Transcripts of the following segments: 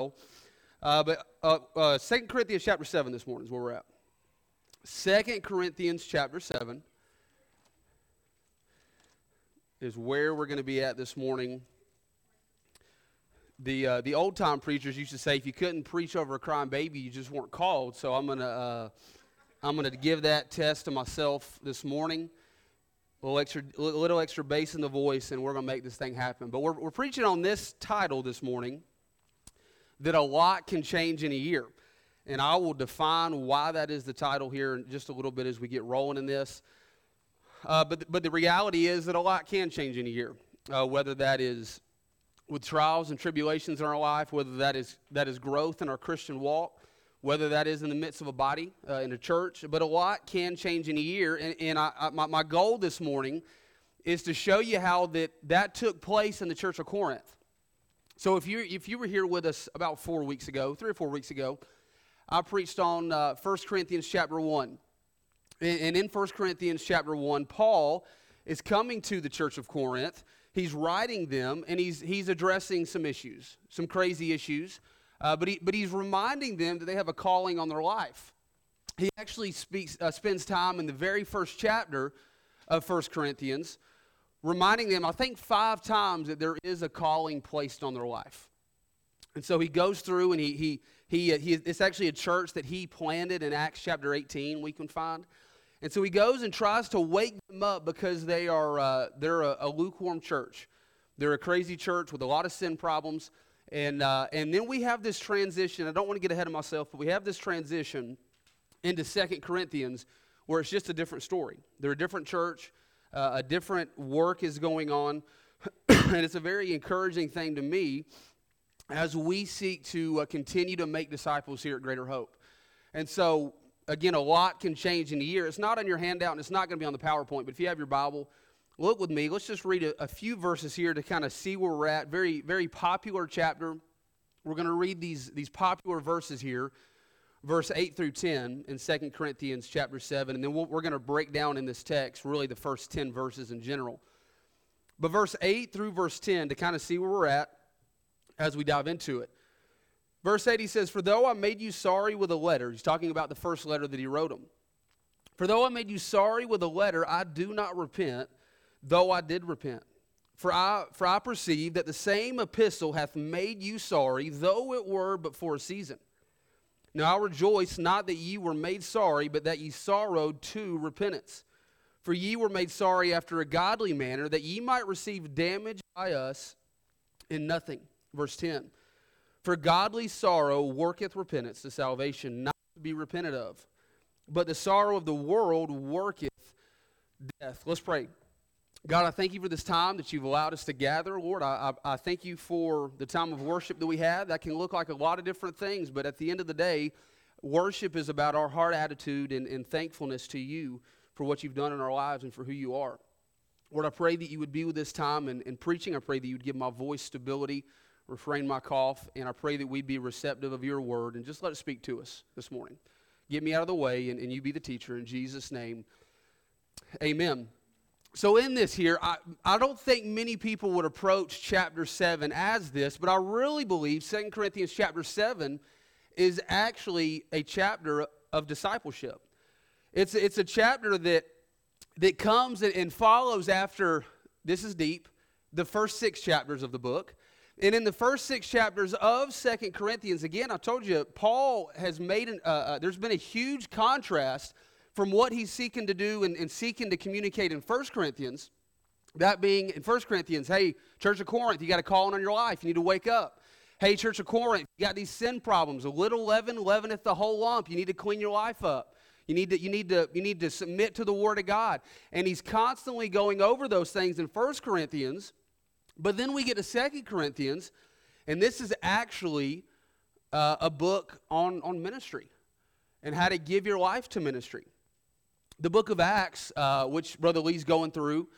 Uh, but uh, uh, 2 Corinthians chapter 7 this morning is where we're at. 2 Corinthians chapter 7 is where we're going to be at this morning. The, uh, the old time preachers used to say if you couldn't preach over a crying baby, you just weren't called. So I'm going to uh, I'm going to give that test to myself this morning. A little extra, little extra bass in the voice, and we're going to make this thing happen. But we're, we're preaching on this title this morning that a lot can change in a year. And I will define why that is the title here in just a little bit as we get rolling in this. Uh, but, but the reality is that a lot can change in a year, uh, whether that is with trials and tribulations in our life, whether that is, that is growth in our Christian walk, whether that is in the midst of a body, uh, in a church. But a lot can change in a year. And, and I, I, my, my goal this morning is to show you how that, that took place in the church of Corinth. So if you, if you were here with us about four weeks ago, three or four weeks ago, I preached on uh, 1 Corinthians chapter 1. And, in 1 Corinthians chapter 1, Paul is coming to the church of Corinth he's writing them and he's, he's addressing some issues, some crazy issues, uh, but, he, but he's reminding them that they have a calling on their life. He actually speaks, uh, spends time in the very first chapter of 1 Corinthians reminding them, I think, five times that there is a calling placed on their life. And so he goes through and he, he, he, uh, he, it's actually a church that he planted in Acts chapter 18, we can find. And so he goes and tries to wake them up because they are uh, they're a, a, lukewarm church. They're a crazy church with a lot of sin problems. And, uh, and then we have this transition. I don't want to get ahead of myself, but we have this transition into Second Corinthians where it's just a different story. They're a different church, uh, a different work is going on. and it's a very encouraging thing to me as we seek to uh, continue to make disciples here at Greater Hope. And so again, a lot can change in a year. It's not on your handout and it's not going to be on the PowerPoint, but if you have your Bible, look with me. Let's just read a, a few verses here to kind of see where we're at. Very, very popular chapter. We're going to read these, these popular verses here, verse 8 through 10 in 2 Corinthians chapter 7, and then we are going to break down in this text really the first 10 verses in general. But verse 8 through verse 10 to kind of see where we're at as we dive into it. Verse 8, he says, For though I made you sorry with a letter, he's talking about the first letter that he wrote him. For though I made you sorry with a letter, I do not repent, though I did repent. For I, for I perceive that the same epistle hath made you sorry, though it were but for a season. Now I rejoice not that ye were made sorry, but that ye sorrowed to repentance. For ye were made sorry after a godly manner, that ye might receive damage by us in nothing. Verse 10. For godly sorrow worketh repentance to salvation, not to be repented of. But the sorrow of the world worketh death. Let's pray. God, I thank you for this time that you've allowed us to gather. Lord, I, I, thank you for the time of worship that we have. That can look like a lot of different things, but at the end of the day, worship is about our heart attitude and, and thankfulness to you for what you've done in our lives and for who you are. Lord, I pray that you would be with this time and, and preaching. I pray that you would give my voice stability refrain my cough, and I pray that we'd be receptive of your word and just let it speak to us this morning. Get me out of the way, and, and you be the teacher. In Jesus' name, amen. So, in this here, I, I don't think many people would approach chapter 7 as this, but I really believe 2 Corinthians chapter 7 is actually a chapter of discipleship. It's, it's a chapter that, that comes and, and follows after, this is deep, the first six chapters of the book. And in the first six chapters of Second Corinthians, again, I told you, Paul has made, an, uh, uh, there's been a huge contrast from what he's seeking to do and, and seeking to communicate in First Corinthians. That being in First Corinthians, hey, Church of Corinth, you got a calling on your life. You need to wake up. Hey, Church of Corinth, you got these sin problems. A little leaven leaveneth the whole lump. You need to clean your life up. You need, to, you, need to, you need to submit to the Word of God. And he's constantly going over those things in First Corinthians but then we get to Second Corinthians, and this is actually uh, a book on, on ministry and how to give your life to ministry. The book of Acts, uh, which Brother Lee's going through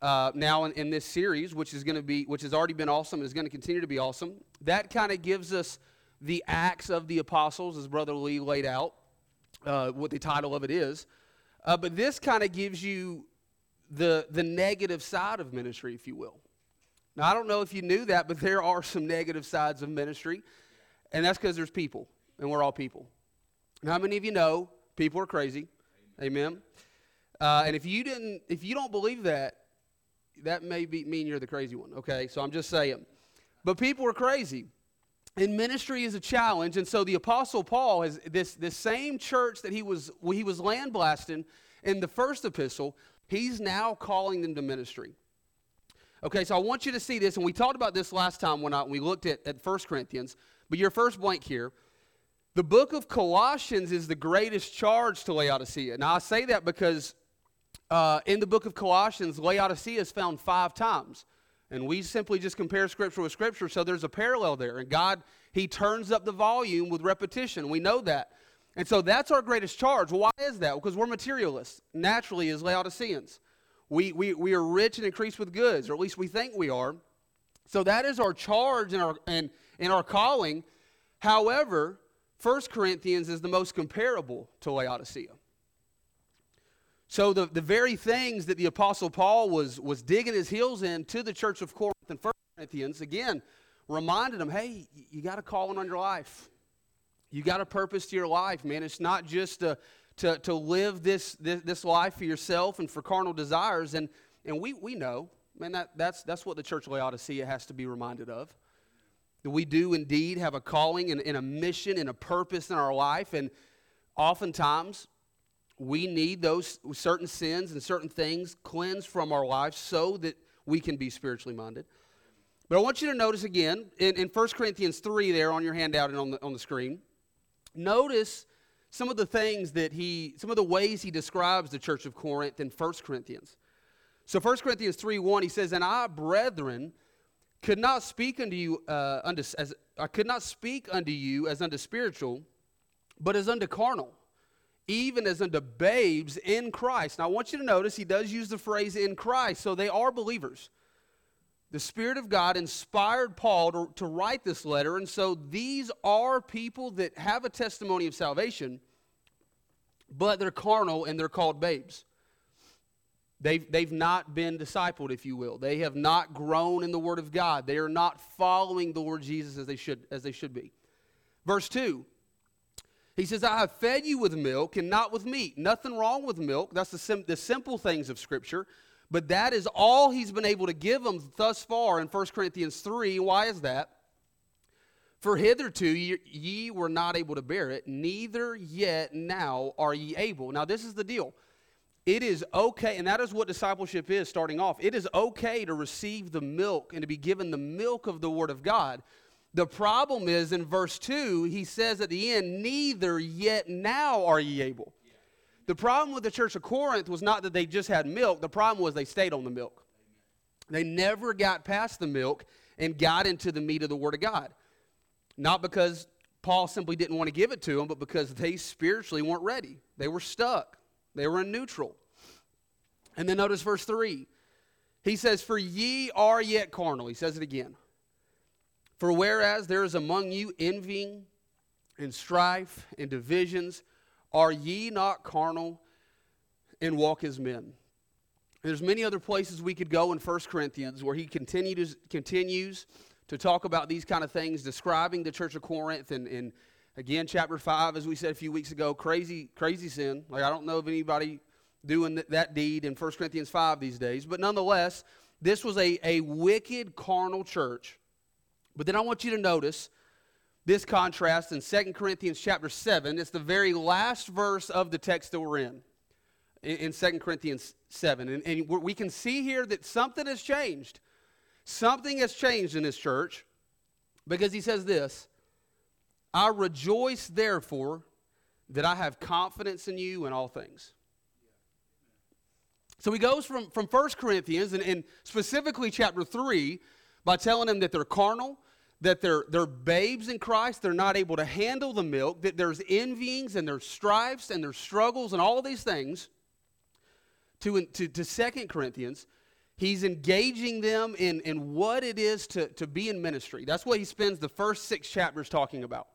uh, now in, in, this series, which is going to be, which has already been awesome and is going to continue to be awesome, that kind of gives us the Acts of the Apostles, as Brother Lee laid out, uh, what the title of it is. Uh, but this kind of gives you the, the negative side of ministry, if you will. Now, I don't know if you knew that, but there are some negative sides of ministry. And that's because there's people, and we're all people. And how many of you know people are crazy? Amen. Uh, and if you didn't, if you don't believe that, that may be, mean you're the crazy one. Okay, so I'm just saying. But people are crazy, and ministry is a challenge. And so the apostle Paul has this this same church that he was he was land blasting in the first epistle. He's now calling them to ministry. Okay, so I want you to see this, and we talked about this last time when, I, when we looked at, at 1 Corinthians, but your first blank here. The book of Colossians is the greatest charge to Laodicea. Now, I say that because uh, in the book of Colossians, Laodicea is found five times. And we simply just compare Scripture with Scripture, so there's a parallel there. And God, He turns up the volume with repetition. We know that. And so that's our greatest charge. Why is that? Because we're materialists, naturally, as Laodiceans. We, we, we are rich and increased with goods, or at least we think we are. So that is our charge and our, and, and our calling. However, 1 Corinthians is the most comparable to Laodicea. So the, the very things that the Apostle Paul was, was digging his heels in to the church of Corinth in 1 Corinthians, again, reminded them, hey, you got a calling on your life. You got a purpose to your life, man. It's not just to, to, to live this, this, this life for yourself and for carnal desires. And, and we, we know, man, that, that's, that's what the church of Laodicea has to be reminded of. We do indeed have a calling and, and a mission and a purpose in our life. And oftentimes, we need those certain sins and certain things cleansed from our lives so that we can be spiritually minded. But I want you to notice again in, in 1 Corinthians 3 there on your handout and on the, on the screen, notice some of the things that he, some of the ways he describes the church of Corinth in 1 Corinthians. So 1 Corinthians 3 1, he says, And I, brethren, could not speak unto you uh, unto, as I could not speak unto you as unto spiritual, but as unto carnal, even as unto babes in Christ. Now I want you to notice he does use the phrase in Christ, so they are believers. The Spirit of God inspired Paul to, to write this letter, and so these are people that have a testimony of salvation, but they're carnal and they're called babes. They've, they've not been discipled, if you will. They have not grown in the Word of God. They are not following the Lord Jesus as they should, as they should be. Verse 2, he says, I have fed you with milk and not with meat. Nothing wrong with milk. That's the, sim- the simple things of Scripture. But that is all he's been able to give them thus far in 1 Corinthians 3. Why is that? For hitherto ye, ye were not able to bear it, neither yet now are ye able. Now, this is the deal. It is okay, and that is what discipleship is starting off. It is okay to receive the milk and to be given the milk of the Word of God. The problem is in verse 2, he says at the end, Neither yet now are ye able. The problem with the church of Corinth was not that they just had milk, the problem was they stayed on the milk. They never got past the milk and got into the meat of the Word of God. Not because Paul simply didn't want to give it to them, but because they spiritually weren't ready. They were stuck, they were in neutral. And then notice verse 3. He says, For ye are yet carnal. He says it again. For whereas there is among you envying and strife and divisions, are ye not carnal and walk as men? There's many other places we could go in 1 Corinthians where he continues, continues to talk about these kind of things, describing the church of Corinth and, and again, chapter 5, as we said a few weeks ago, crazy, crazy sin. Like, I don't know of anybody doing th- that deed in 1 Corinthians 5 these days. But nonetheless, this was a, a wicked, carnal church. But then I want you to notice this contrast in 2 Corinthians chapter 7. It's the very last verse of the text that we're in, in, in 2 Corinthians 7. And, and we can see here that something has changed. Something has changed in this church because he says this I rejoice, therefore, that I have confidence in you in all things. So he goes from, from 1 Corinthians and, and specifically chapter 3 by telling them that they're carnal, that they're, they're babes in Christ, they're not able to handle the milk, that there's envyings and there's strifes and there's struggles and all of these things, to, to, to 2 Corinthians, he's engaging them in, in what it is to, to be in ministry. That's what he spends the first six chapters talking about.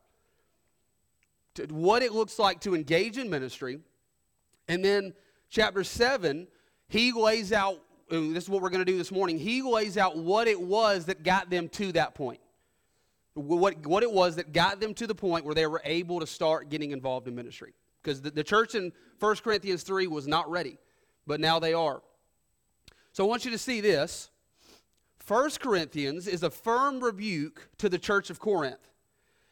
To, what it looks like to engage in ministry. And then chapter 7, he lays out, this is what we're going to do this morning, he lays out what it was that got them to that point. what, what it was that got them to the point where they were able to start getting involved in ministry. Because the, the church in 1 Corinthians 3 was not ready, but now they are. So I want you to see this. 1 Corinthians is a firm rebuke to the church of Corinth.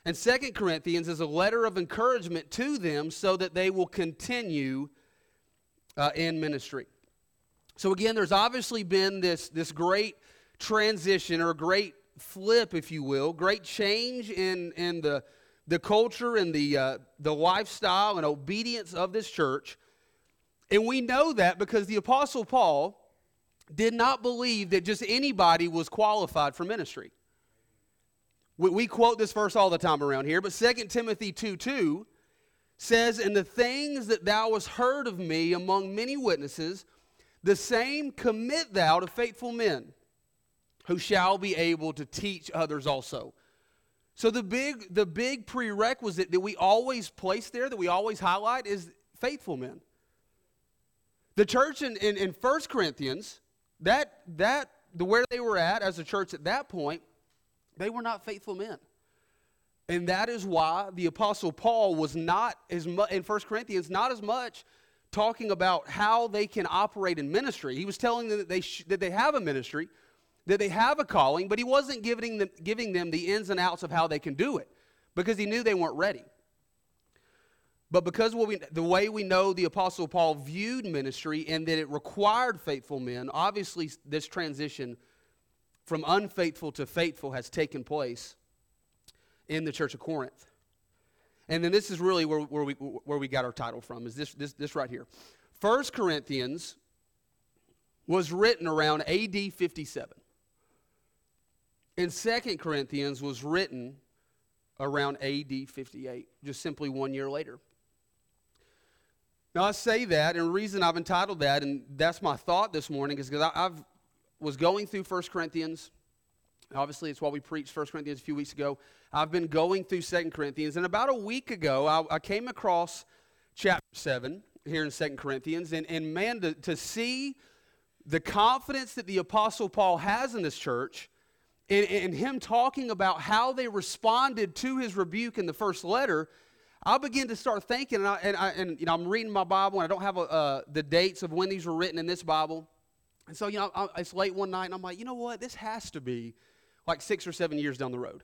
And 2 Corinthians is a letter of encouragement to them so that they will continue uh, in ministry. So, again, there's obviously been this, this great transition or great flip, if you will, great change in, in the, the culture and the, uh, the lifestyle and obedience of this church. And we know that because the Apostle Paul did not believe that just anybody was qualified for ministry. We, we quote this verse all the time around here, but 2 Timothy 2 2 says, And the things that thou hast heard of me among many witnesses, the same commit thou to faithful men who shall be able to teach others also. So the big the big prerequisite that we always place there, that we always highlight, is faithful men. The church in, in, in 1 Corinthians, that that the where they were at as a church at that point, they were not faithful men. And that is why the apostle Paul was not as much in 1 Corinthians, not as much talking about how they can operate in ministry. He was telling them that they, sh- that they have a ministry, that they have a calling, but he wasn't giving them, giving them the ins and outs of how they can do it because he knew they weren't ready. But because we, the way we know the Apostle Paul viewed ministry and that it required faithful men, obviously this transition from unfaithful to faithful has taken place in the church of Corinth. And then this is really where, where, we, where we got our title from, is this, this, this right here. First Corinthians was written around AD 57 and Second Corinthians was written around AD 58, just simply one year later. Now, I say that, and the reason I've entitled that, and that's my thought this morning, is because I've, was going through 1 Corinthians. Obviously, it's why we preached 1 Corinthians a few weeks ago. I've been going through 2 Corinthians, and about a week ago, I, I came across chapter 7 here in 2 Corinthians, and, and man, to, to see the confidence that the Apostle Paul has in this church and, and him talking about how they responded to his rebuke in the first letter, I begin to start thinking, and, I, and, I, and you know, I'm reading my Bible, and I don't have a, uh, the dates of when these were written in this Bible. And so, you know, I, it's late one night, and I'm like, you know what? This has to be like six or seven years down the road.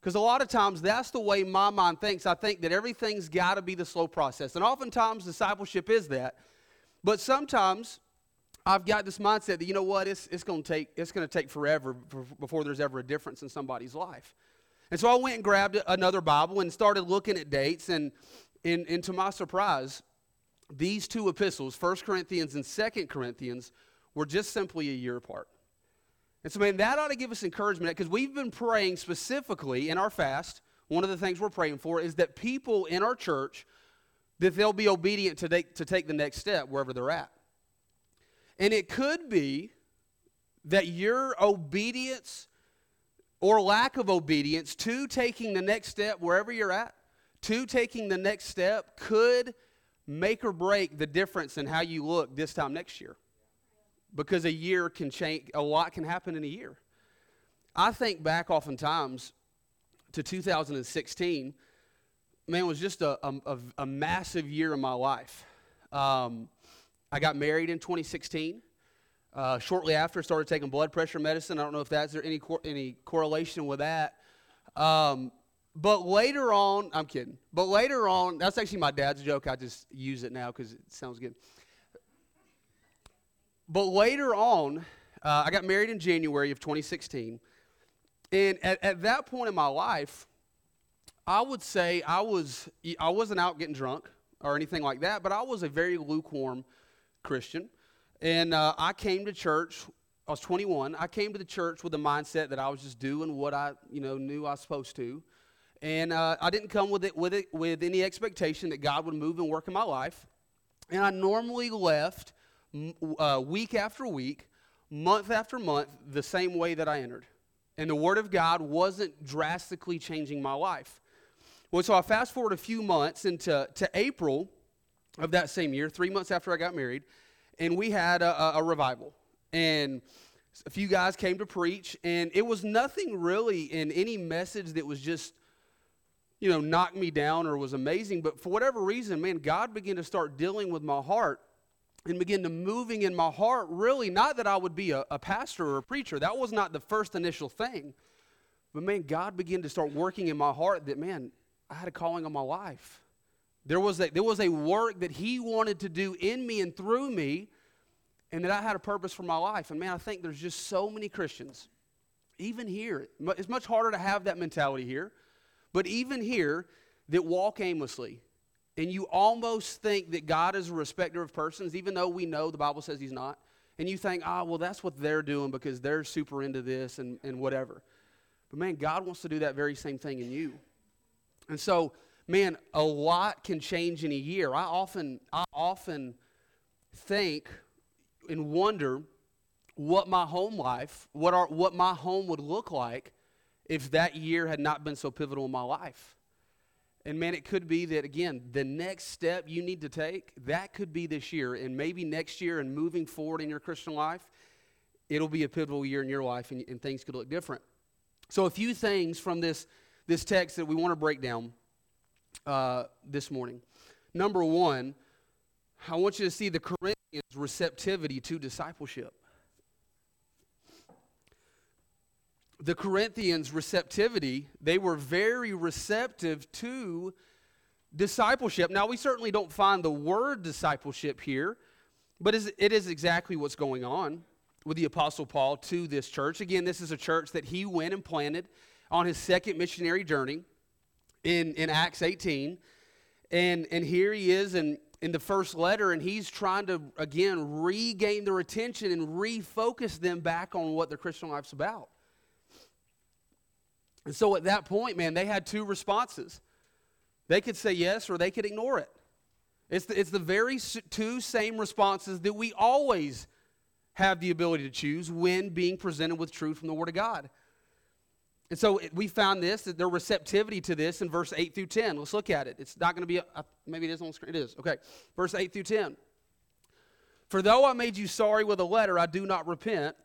Because a lot of times that's the way my mind thinks. I think that everything's got to be the slow process. And oftentimes discipleship is that. But sometimes I've got this mindset that you know what it's, it's going to take it's to take forever before there's ever a difference in somebody's life. And so I went and grabbed another Bible and started looking at dates and in, and to my surprise, these two epistles, 1 Corinthians and 2 Corinthians, were just simply a year apart. And so, man, that ought to give us encouragement because we've been praying specifically in our fast. One of the things we're praying for is that people in our church that they'll be obedient to take, to take the next step wherever they're at. And it could be that your obedience or lack of obedience to taking the next step wherever you're at, to taking the next step could make or break the difference in how you look this time next year. Because a year can change, a lot can happen in a year. I think back oftentimes to 2016, man, was just a, a, a massive year in my life. Um, I got married in 2016. Uh, shortly after, started taking blood pressure medicine. I don't know if that's there any cor- any correlation with that. Um, but later on, I'm kidding. But later on, that's actually my dad's joke. I just use it now because it sounds good. But later on, uh, I got married in January of 2016. And at, at that point in my life, I would say I was I wasn't out getting drunk or anything like that, but I was a very lukewarm Christian. And uh, I came to church. I was 21. I came to the church with the mindset that I was just doing what I, you know, knew I was supposed to, and uh, I didn't come with it with it with any expectation that God would move and work in my life. And I normally left uh, week after week, month after month, the same way that I entered. And the Word of God wasn't drastically changing my life. Well, so I fast forward a few months into to April of that same year, three months after I got married, and we had a, a, a revival. And a few guys came to preach, and it was nothing really in any message that was just, you know, knocked me down or was amazing. But for whatever reason, man, God began to start dealing with my heart and begin to moving in my heart really not that i would be a, a, pastor or a preacher. That was not the first initial thing. But man god began to start working in my heart that man i had a calling on my life. There was a, there was a work that he wanted to do in me and through me and that i had a purpose for my life. And man i think there's just so many christians even here it's much harder to have that mentality here but even here that walk aimlessly and you almost think that God is a respecter of persons, even though we know the Bible says He's not, and you think, ah, oh, well, that's what they're doing because they're super into this and, and whatever. But man, God wants to do that very same thing in you. And so, man, a lot can change in a year. I often, I often think and wonder what my home life, what, our, what my home would look like if that year had not been so pivotal in my life. And man, it could be that, again, the next step you need to take, that could be this year. And maybe next year and moving forward in your Christian life, it'll be a pivotal year in your life and, and things could look different. So, a few things from this, this text that we want to break down uh, this morning. Number one, I want you to see the Corinthians' receptivity to discipleship. The Corinthians' receptivity, they were very receptive to discipleship. Now, we certainly don't find the word discipleship here, but it is exactly what's going on with the Apostle Paul to this church. Again, this is a church that he went and planted on his second missionary journey in, in Acts 18. And, and here he is in, in the first letter, and he's trying to, again, regain their attention and refocus them back on what their Christian life's about. And so at that point, man, they had two responses. They could say yes or they could ignore it. It's the, it's the very two same responses that we always have the ability to choose when being presented with truth from the Word of God. And so we found this, that their receptivity to this in verse 8 through 10. Let's look at it. It's not going to be, a, maybe it is on screen. It is. Okay. Verse 8 through 10. For though I made you sorry with a letter, I do not repent.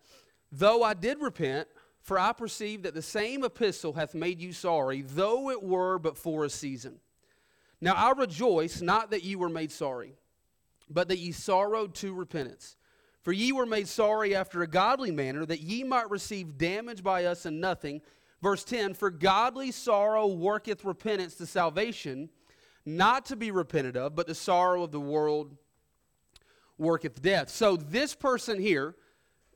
Though I did repent, for I perceive that the same epistle hath made you sorry, though it were but for a season. Now I rejoice not that ye were made sorry, but that ye sorrowed to repentance. For ye were made sorry after a godly manner, that ye might receive damage by us in nothing. Verse 10 For godly sorrow worketh repentance to salvation, not to be repented of, but the sorrow of the world worketh death. So this person here,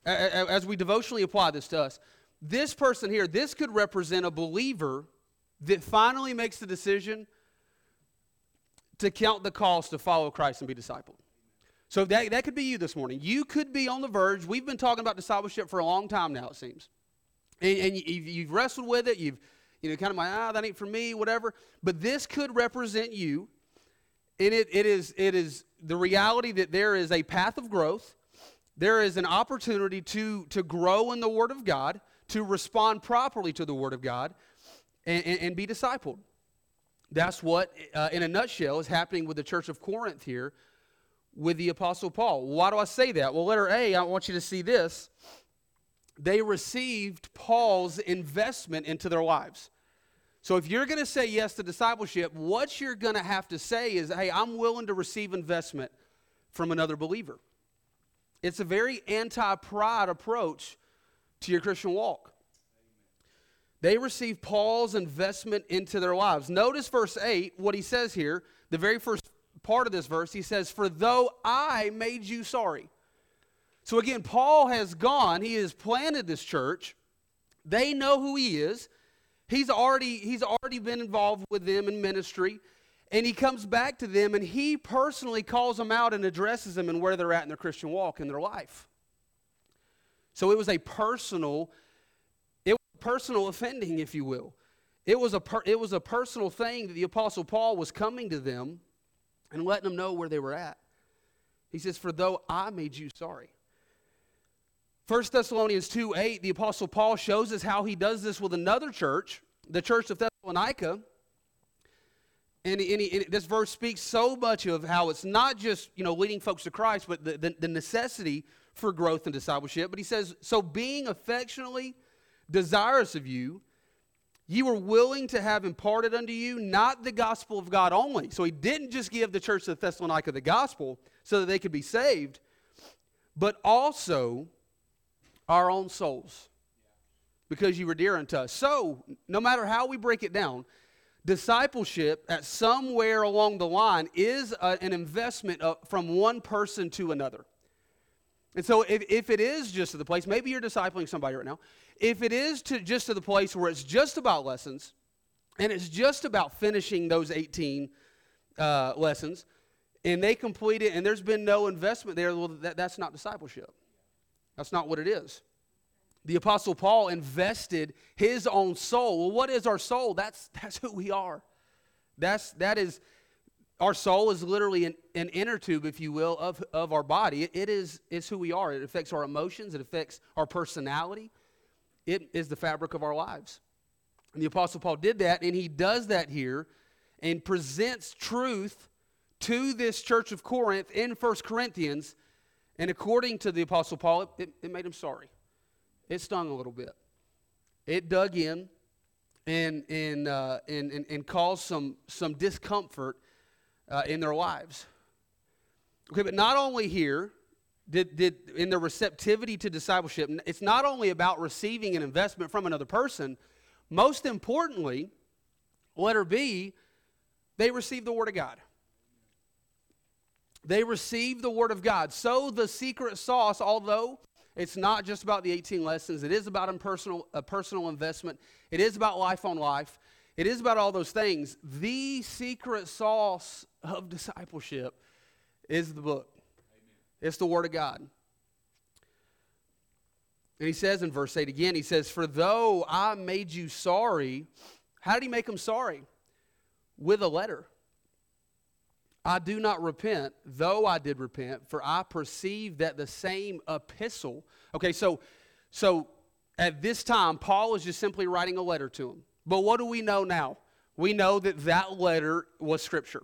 as we devotionally apply this to us, this person here, this could represent a believer that finally makes the decision to count the cost to follow Christ and be discipled. So that, that could be you this morning. You could be on the verge. We've been talking about discipleship for a long time now, it seems. And, and you've, you've wrestled with it. You've, you know, kind of like, ah, that ain't for me, whatever. But this could represent you. And it, it, is, it is the reality that there is a path of growth. There is an opportunity to, to grow in the Word of God to respond properly to the Word of God and, and, and be discipled. That's what, uh, in a nutshell, is happening with the church of Corinth here with the Apostle Paul. Why do I say that? Well, letter A, I want you to see this. They received Paul's investment into their lives. So if you're going to say yes to discipleship, what you're going to have to say is, hey, I'm willing to receive investment from another believer. It's a very anti pride approach to your Christian walk. They receive Paul's investment into their lives. Notice verse 8, what he says here, the very first part of this verse, he says, For though I made you sorry. So again, Paul has gone, he has planted this church. They know who he is. He's already, he's already been involved with them in ministry. And he comes back to them and he personally calls them out and addresses them and where they're at in their Christian walk in their life. So it was a personal, it was personal offending, if you will. It was, a per, it was a personal thing that the Apostle Paul was coming to them and letting them know where they were at. He says, For though I made you sorry. 1 Thessalonians 2 8, the Apostle Paul shows us how he does this with another church, the church of Thessalonica. And, and, and, this verse speaks so much of how it's not just you know leading folks to Christ, but the, the, the necessity for growth and discipleship. But he says, So being affectionately desirous of you, you were willing to have imparted unto you not the gospel of God only. So he didn't just give the church of Thessalonica the gospel so that they could be saved, but also our own souls because you were dear unto us. So, no matter how we break it down, discipleship at somewhere along the line is a, an investment of, from one person to another. And so, if, if it is just to the place, maybe you're discipling somebody right now. If it is to just to the place where it's just about lessons and it's just about finishing those 18 uh, lessons and they complete it and there's been no investment there, well, that, that's not discipleship. That's not what it is. The Apostle Paul invested his own soul. Well, what is our soul? That's, that's who we are. That's, that is, our soul is literally an, an inner tube, if you will, of, of our body. It, it is it's who we are. It affects our emotions, it affects our personality. It is the fabric of our lives. And the Apostle Paul did that, and he does that here and presents truth to this church of Corinth in 1 Corinthians. And according to the Apostle Paul, it, it made him sorry. It stung a little bit. It dug in and, and, uh, and, and, and, caused some, some discomfort uh, in their lives. Okay, but not only here, did, did in the receptivity to discipleship, it's not only about receiving an investment from another person, most importantly, letter B, they received the Word of God. They received the Word of God. So the secret sauce, although it's not just about the 18 lessons, it is about a personal, a uh, personal investment, it is about life on life, it is about all those things. The secret sauce of discipleship is the book. It's the Word of God. And he says in verse 8 again, he says, For though I made you sorry, how did he make them sorry? With a letter. I do not repent, though I did repent, for I perceive that the same epistle. Okay, so so at this time, Paul is just simply writing a letter to him. But what do we know now? We know that that letter was scripture.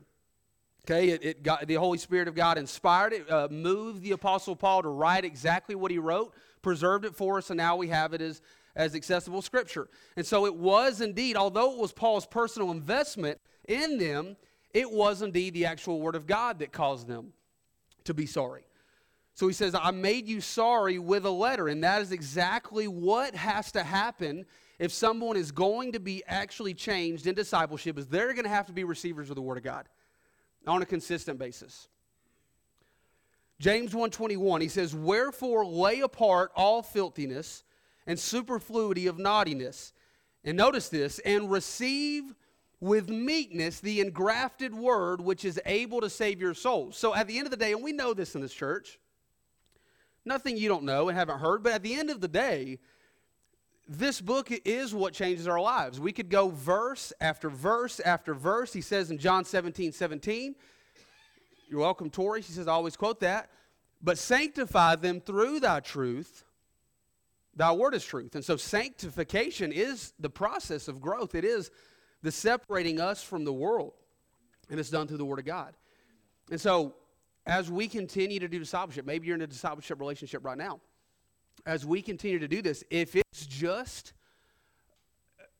Okay, it, it got the Holy Spirit of God inspired it, uh, moved the Apostle Paul to write exactly what he wrote, preserved it for us, and now we have it as, as accessible scripture. And so it was indeed, although it was Paul's personal investment in them, it was indeed the actual Word of God that caused them to be sorry. So he says, I made you sorry with a letter. And that is exactly what has to happen if someone is going to be actually changed in discipleship, is they're going to have to be receivers of the Word of God on a consistent basis. James 1:21 he says wherefore lay apart all filthiness and superfluity of naughtiness and notice this and receive with meekness the engrafted word which is able to save your souls. So at the end of the day and we know this in this church nothing you don't know and haven't heard but at the end of the day this book is what changes our lives. We could go verse after verse after verse. He says in John 17, 17, you're welcome, Tori. She says, I always quote that. But sanctify them through thy truth. Thy word is truth. And so sanctification is the process of growth. It is the separating us from the world. And it's done through the word of God. And so as we continue to do discipleship, maybe you're in a discipleship relationship right now as we continue to do this, if it's just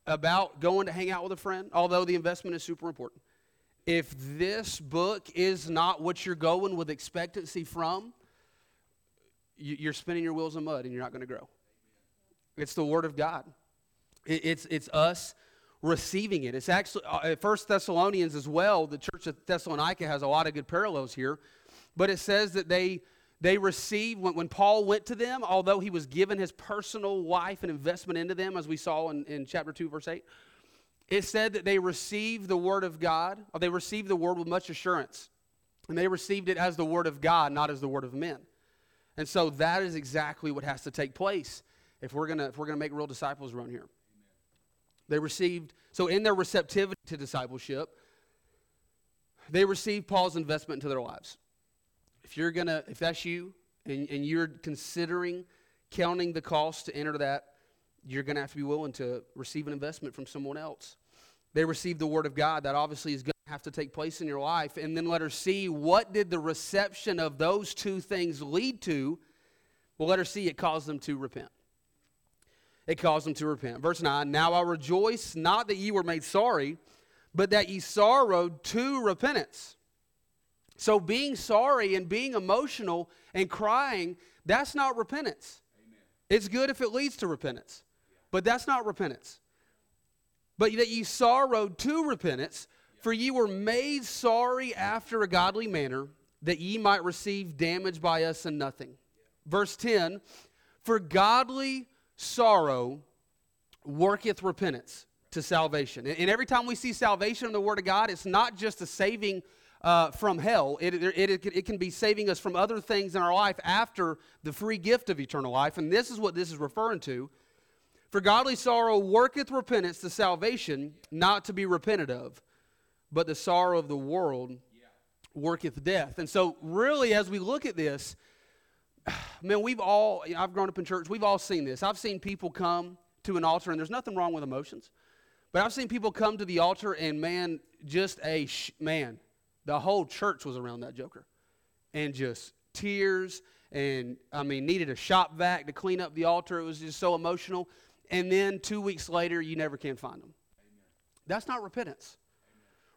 about going to hang out with a friend, although the investment is super important, if this book is not what you're going with expectancy from, you're spinning your wheels in mud and you're not going to grow. It's the Word of God. It's, it's us receiving it. It's actually, uh, First Thessalonians as well, the church of Thessalonica has a lot of good parallels here, but it says that they they received, when, when Paul went to them, although he was given his personal life and investment into them, as we saw in, in chapter 2, verse 8, it said that they received the word of God, or they received the word with much assurance. And they received it as the word of God, not as the word of men. And so that is exactly what has to take place if we're gonna if we're gonna make real disciples around here. They received so in their receptivity to discipleship, they received Paul's investment into their lives if you're gonna, if that's you, and, and you're considering counting the cost to enter that, you're gonna have to be willing to receive an investment from someone else. They received the word of God. That obviously is to have to take place in your life. And then letter C what did the reception of those two things lead to Well, letter C it caused them to repent. It caused them to repent. Verse 9 Now I rejoice not that ye were made sorry, but that ye sorrowed to repentance. So being sorry and being emotional and crying, that's not repentance. Amen. It's good if it leads to repentance, but that's not repentance. But that ye sorrowed to repentance, for ye were made sorry after a godly manner, that ye might receive damage by us and nothing. Verse 10 For godly sorrow worketh repentance to salvation. And every time we see salvation in the Word of God, it's not just a saving uh, from hell, it, it, it, it can be saving us from other things in our life after the free gift of eternal life. And this is what this is referring to. For godly sorrow worketh repentance to salvation, not to be repented of, but the sorrow of the world worketh death. And so, really, as we look at this, man, we've all, you know, I've grown up in church, we've all seen this. I've seen people come to an altar, and there's nothing wrong with emotions, but I've seen people come to the altar, and man, just a, sh- man, the whole church was around that joker. And just tears, and I mean, needed a shop vac to clean up the altar. It was just so emotional. And then two weeks later, you never can find them. Amen. That's not repentance.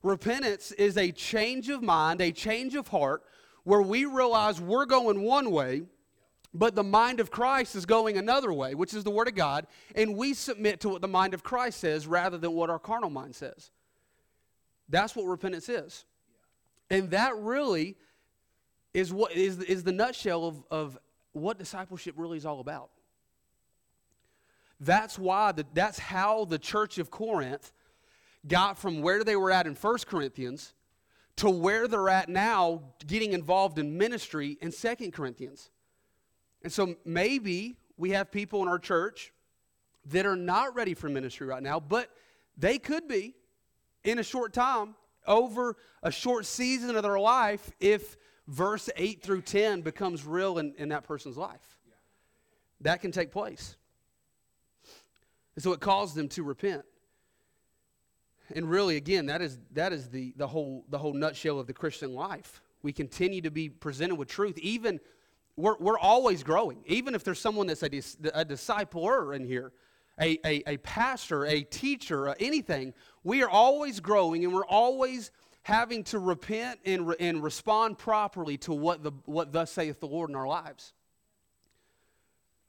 Repentance is a change of mind, a change of heart, where we realize we're going one way but the mind of Christ is going another way, which is the Word of God, and we submit to what the mind of Christ says rather than what our carnal mind says. That's what repentance is. And that really is what is, is the nutshell of, of what discipleship really is all about. That's why the, that's how the church of Corinth got from where they were at in 1 Corinthians to where they're at now getting involved in ministry in 2 Corinthians. And so maybe we have people in our church that are not ready for ministry right now, but they could be in a short time, over a short season of their life, if verse 8 through 10 becomes real in, in that person's life. That can take place. And so it caused them to repent. And really, again, that is, that is the, the, whole, the whole nutshell of the Christian life. We continue to be presented with truth, even we're, we're always growing. Even if there's someone that's a, a discipler in here, a, a, a pastor, a teacher, anything, we are always growing and we're always having to repent and, re, and respond properly to what, the, what thus saith the Lord in our lives.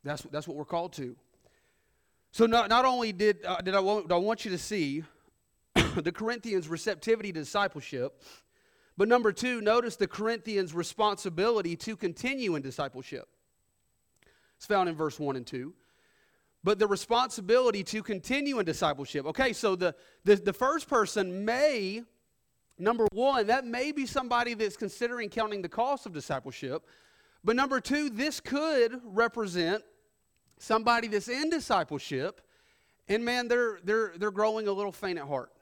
That's, that's what we're called to. So not, not only did, uh, did I, want, I want you to see the Corinthians' receptivity to discipleship, but number two, notice the Corinthians' responsibility to continue in discipleship. It's found in verse 1 and 2. But the responsibility to continue in discipleship. Okay, so the, the, the first person may, number one, that may be somebody that's considering counting the cost of discipleship. But number two, this could represent somebody that's in discipleship and man, they're, they're, they're growing a little faint at heart.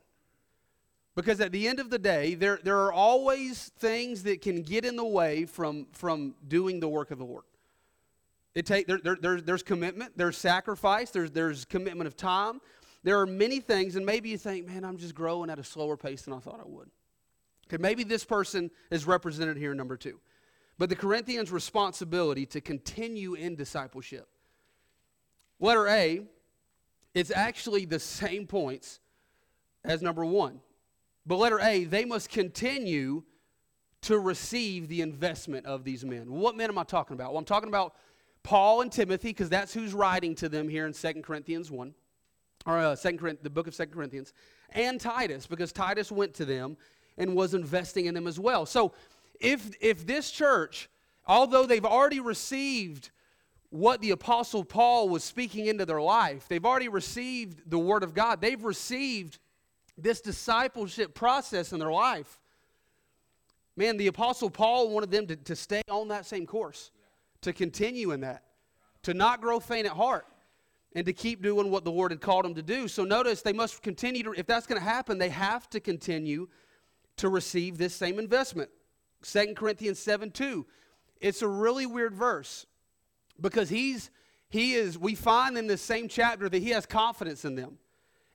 Because at the end of the day, there, there are always things that can get in the way from, from doing the work of the Lord. It take, there, there, there's, there's commitment, there's sacrifice, there's, there's commitment of time. There are many things, and maybe you think, man, I'm just growing at a slower pace than I thought I would. Okay, maybe this person is represented here, number two. But the Corinthians' responsibility to continue in discipleship. Letter A, it's actually the same points as number one. But letter A, they must continue to receive the investment of these men. What men am I talking about? Well, I'm talking about Paul and Timothy, because that's who's writing to them here in 2 Corinthians 1, or uh, 2 Corinthians, the book of 2 Corinthians, and Titus, because Titus went to them and was investing in them as well. So if, if this church, although they've already received what the apostle Paul was speaking into their life, they've already received the word of God, they've received this discipleship process in their life. Man, the Apostle Paul wanted them to, to stay on that same course, to continue in that, to not grow faint at heart, and to keep doing what the Lord had called them to do. So notice they must continue to, if that's going to happen, they have to continue to receive this same investment. 2 Corinthians 7 2. It's a really weird verse because he's, he is, we find in this same chapter that he has confidence in them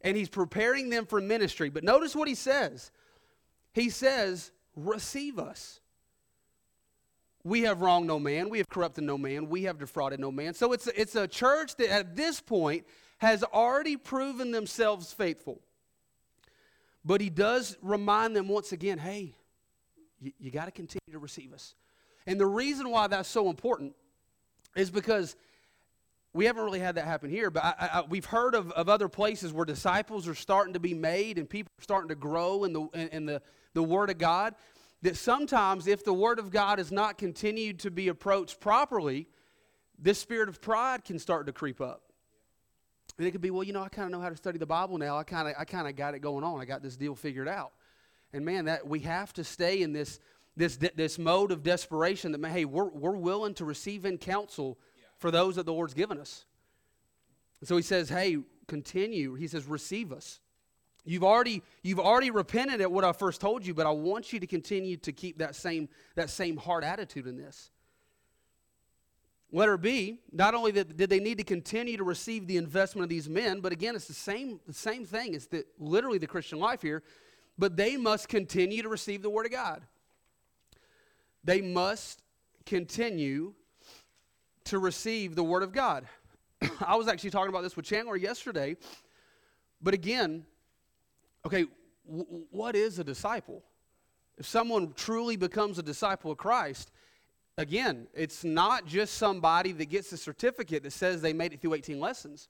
and he's preparing them for ministry. But notice what he says. He says, Receive us. we have wronged no man, we have corrupted no man, we have defrauded no man. So it's, it's a church that at this point has already proven themselves faithful. But he does remind them once again hey, you, you got to continue to receive us. And the reason why that's so important is because we haven't really had that happen here, but I, I, we've heard of, of other places where disciples are starting to be made and people are starting to grow in the, in, the, the Word of God. That sometimes, if the Word of God is not continued to be approached properly, this spirit of pride can start to creep up. And it could be, well, you know, I kind of know how to study the Bible now. I kind of I kind of got it going on. I got this deal figured out. And man, that we have to stay in this this this mode of desperation that hey, we're we're willing to receive in counsel for those that the Lord's given us. And so he says, hey, continue. He says, receive us. You've already, you've already repented at what I first told you, but I want you to continue to keep that same, that same heart attitude in this. Letter B, not only that did they need to continue to receive the investment of these men, but again, it's the same, the same thing. It's the, literally the Christian life here, but they must continue to receive the Word of God. They must continue to receive the Word of God. I was actually talking about this with Chandler yesterday, but again, okay, w- what is a disciple? If someone truly becomes a disciple of Christ, again, it's not just somebody that gets a certificate that says they made it through 18 lessons.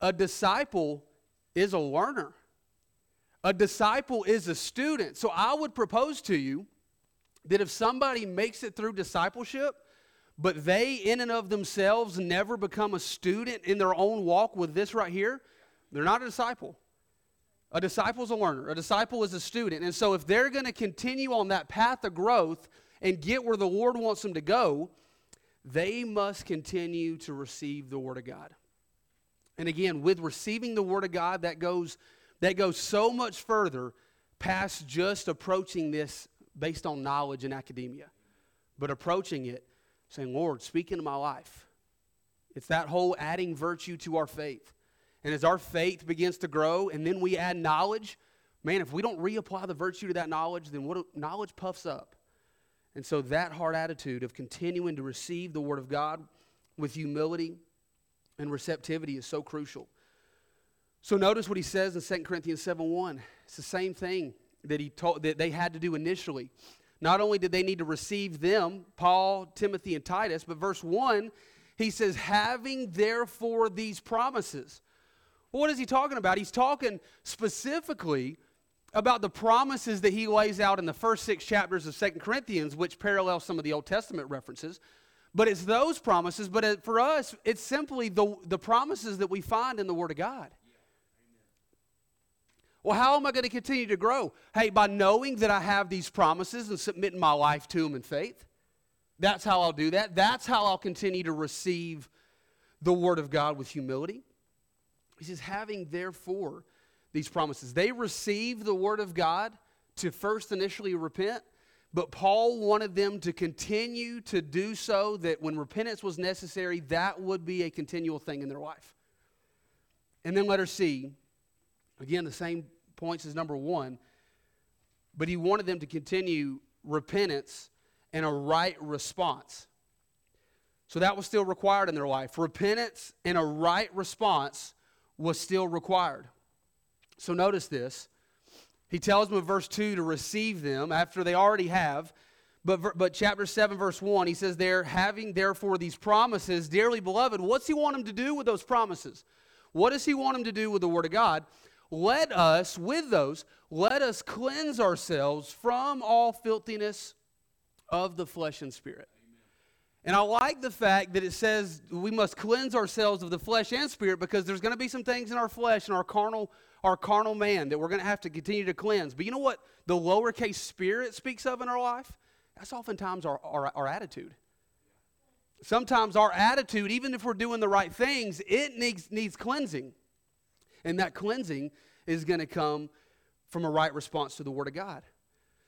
A disciple is a learner. A disciple is a student. So I would propose to you that if somebody makes it through discipleship, but they, in and of themselves, never become a student in their own walk with this right here, they're not a disciple. A disciple is a learner, a disciple is a student. And so, if they're going to continue on that path of growth and get where the Lord wants them to go, they must continue to receive the Word of God. And again, with receiving the Word of God, that goes, that goes so much further past just approaching this based on knowledge and academia, but approaching it saying, Lord, speak into my life. It's that whole adding virtue to our faith. And as our faith begins to grow and then we add knowledge, man, if we don't reapply the virtue to that knowledge, then what knowledge puffs up. And so that hard attitude of continuing to receive the word of God with humility and receptivity is so crucial. So notice what he says in 2 Corinthians 7 1. It's the same thing that he told that they had to do initially. Not only did they need to receive them, Paul, Timothy, and Titus, but verse 1, he says, having therefore these promises. Well, what is he talking about? He's talking specifically about the promises that he lays out in the first six chapters of Second Corinthians, which parallel some of the Old Testament references. But it's those promises, but for us, it's simply the, the promises that we find in the Word of God. Well, how am I going to continue to grow? Hey, by knowing that I have these promises and submitting my life to them in faith. That's how I'll do that. That's how I'll continue to receive the Word of God with humility. He says, having therefore these promises. They received the Word of God to first initially repent, but Paul wanted them to continue to do so, that when repentance was necessary, that would be a continual thing in their life. And then letter C Again, the same points as number one, but he wanted them to continue repentance and a right response. So that was still required in their life. Repentance and a right response was still required. So notice this. He tells them in verse 2 to receive them after they already have. But, but chapter 7, verse 1, he says, They're having therefore these promises, dearly beloved. What's he want them to do with those promises? What does he want them to do with the Word of God? Let us, with those, let us cleanse ourselves from all filthiness of the flesh and spirit. And I like the fact that it says we must cleanse ourselves of the flesh and spirit because there's going to be some things in our flesh and our carnal, our carnal man that we're going to have to continue to cleanse. But you know what the lowercase spirit speaks of in our life? That's oftentimes our, our, our attitude. Sometimes our attitude, even if we're doing the right things, it needs, needs cleansing. And that cleansing is going to come from a right response to the Word of God.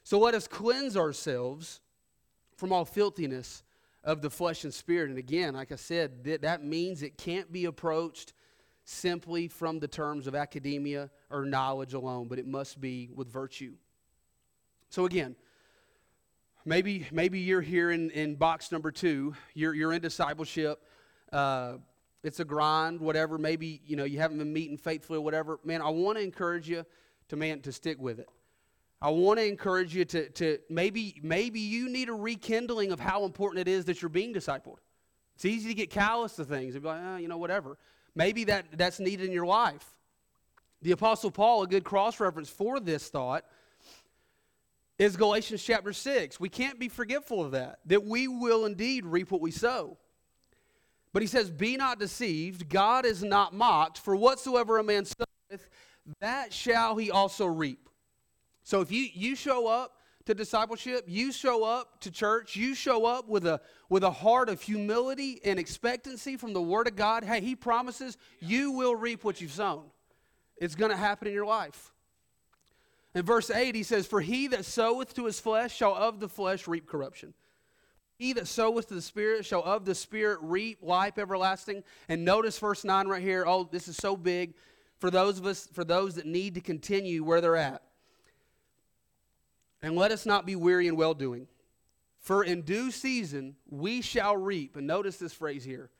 So let us cleanse ourselves from all filthiness of the flesh and spirit. And again, like I said, that, that means it can't be approached simply from the terms of academia or knowledge alone, but it must be with virtue. So again, Maybe, maybe you're here in, in box number two. You're, you're in discipleship. Uh, it's a grind, whatever. Maybe you know you haven't been meeting faithfully, or whatever. Man, I want to encourage you to man to stick with it. I want to encourage you to, to maybe maybe you need a rekindling of how important it is that you're being discipled. It's easy to get callous to things and be like, oh, you know, whatever. Maybe that, that's needed in your life. The Apostle Paul, a good cross reference for this thought, is Galatians chapter 6. We can't be forgetful of that, that we will indeed reap what we sow. But he says, Be not deceived, God is not mocked, for whatsoever a man soweth, that shall he also reap. So if you, you show up to discipleship, you show up to church, you show up with a, with a heart of humility and expectancy from the Word of God, hey, He promises you will reap what you've sown. It's going to happen in your life. In verse 8, he says, For he that soweth to his flesh shall of the flesh reap corruption. He that soweth to the Spirit shall of the Spirit reap life everlasting. And notice verse 9 right here. Oh, this is so big for those of us, for those that need to continue where they're at. And let us not be weary in well doing. For in due season we shall reap. And notice this phrase here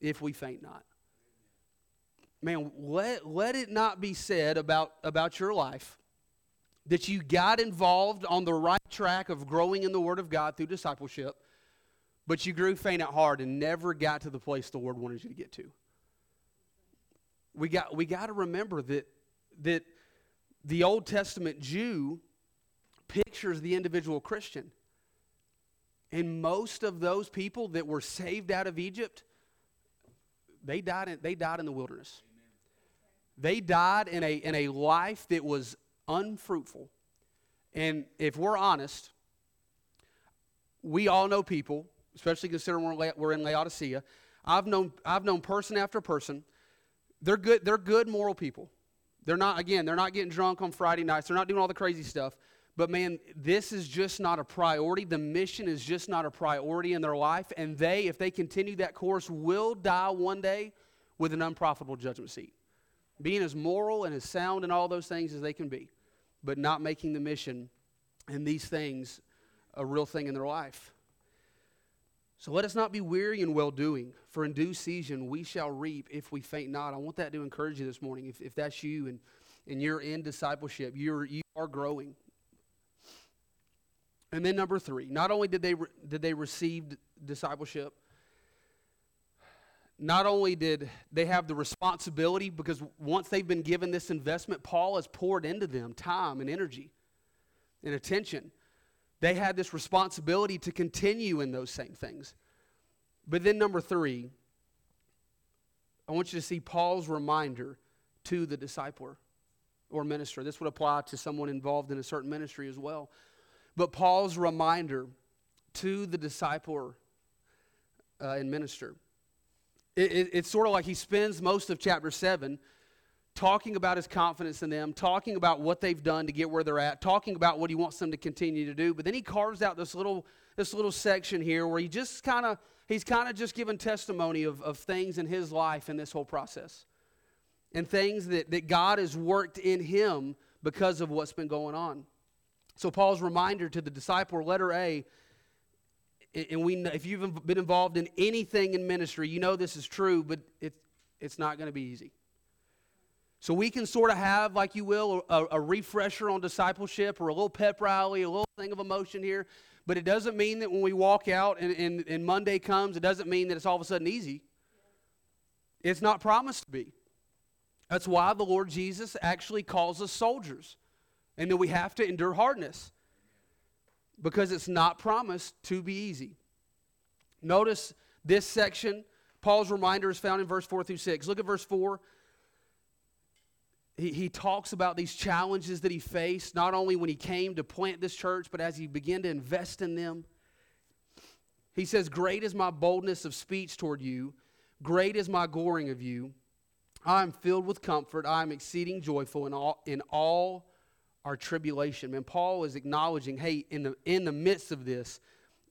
if we faint not. Man, let, let it not be said about, about your life that you got involved on the right track of growing in the Word of God through discipleship, but you grew faint at heart and never got to the place the Lord wanted you to get to. We got, we got to remember that, that the Old Testament Jew pictures the individual Christian. And most of those people that were saved out of Egypt, they died in, they died in the wilderness. They died in a, in a life that was unfruitful. And if we're honest, we all know people, especially considering we're, we're in Laodicea. I've known, I've known person after person. They're good, they're good moral people. They're not, again, they're not getting drunk on Friday nights. They're not doing all the crazy stuff. But man, this is just not a priority. The mission is just not a priority in their life. And they, if they continue that course, will die one day with an unprofitable judgment seat. Being as moral and as sound and all those things as they can be, but not making the mission and these things a real thing in their life. So let us not be weary in well doing, for in due season we shall reap if we faint not. I want that to encourage you this morning. If, if that's you and, and you're in discipleship, you're, you are growing. And then number three, not only did they, re- did they receive discipleship, not only did they have the responsibility, because once they've been given this investment, Paul has poured into them time and energy and attention. They had this responsibility to continue in those same things. But then, number three, I want you to see Paul's reminder to the discipler or minister. This would apply to someone involved in a certain ministry as well. But Paul's reminder to the discipler uh, and minister. It, it, it's sort of like he spends most of chapter 7 talking about his confidence in them, talking about what they've done to get where they're at, talking about what he wants them to continue to do. But then he carves out this little, this little section here where he just kind of, he's kind of just given testimony of, of things in his life in this whole process. And things that, that God has worked in him because of what's been going on. So Paul's reminder to the disciple, letter A, and we, if you've been involved in anything in ministry, you know this is true, but it, it's not going to be easy. So we can sort of have, like you will, a, a, refresher on discipleship or a little pep rally, a little thing of emotion here, but it doesn't mean that when we walk out and, and, and Monday comes, it doesn't mean that it's all of a sudden easy. It's not promised to be. That's why the Lord Jesus actually calls us soldiers and that we have to endure hardness because it's not promised to be easy. Notice this section, Paul's reminder is found in verse 4 through 6. Look at verse 4. He, he talks about these challenges that he faced, not only when he came to plant this church, but as he began to invest in them. He says, Great is my boldness of speech toward you, great is my glorying of you. I am filled with comfort, I am exceeding joyful in all, in all our tribulation. Man, Paul is acknowledging, hey, in the, in the midst of this,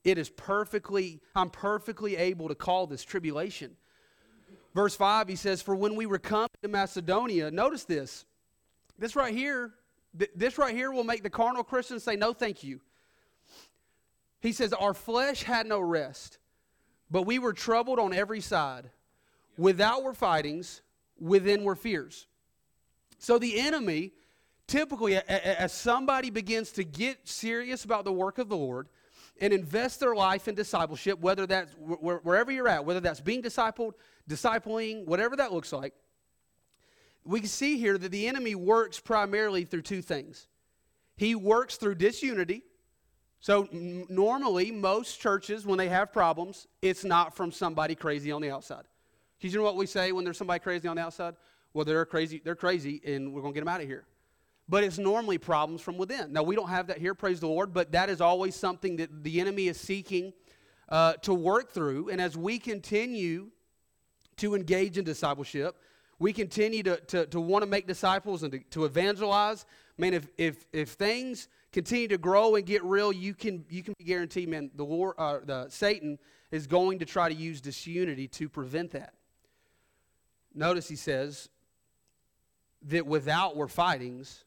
it is perfectly, I'm perfectly able to call this tribulation. Verse 5, he says, For when we were come to Macedonia, notice this. This right here, th- this right here will make the carnal Christian say, No, thank you. He says, Our flesh had no rest, but we were troubled on every side. Without were fightings, within were fears. So the enemy, typically, as somebody begins to get serious about the work of the Lord and invest their life in discipleship, whether that's wherever you're at, whether that's being discipled, discipling, whatever that looks like, we can see here that the enemy works primarily through two things. He works through disunity. So, n- normally, most churches, when they have problems, it's not from somebody crazy on the outside. Because you know what we say when there's somebody crazy on the outside? Well, they're crazy, they're crazy, and we're going to get them out of here. But it's normally problems from within. Now, we don't have that here, praise the Lord, but that is always something that the enemy is seeking uh, to work through. And as we continue to engage in discipleship, we continue to, to, to want to make disciples and to, to evangelize, man, if, if, if things continue to grow and get real, you can, you can be guaranteed, man, the, war, uh, the Satan is going to try to use disunity to prevent that. Notice he says that without were fightings,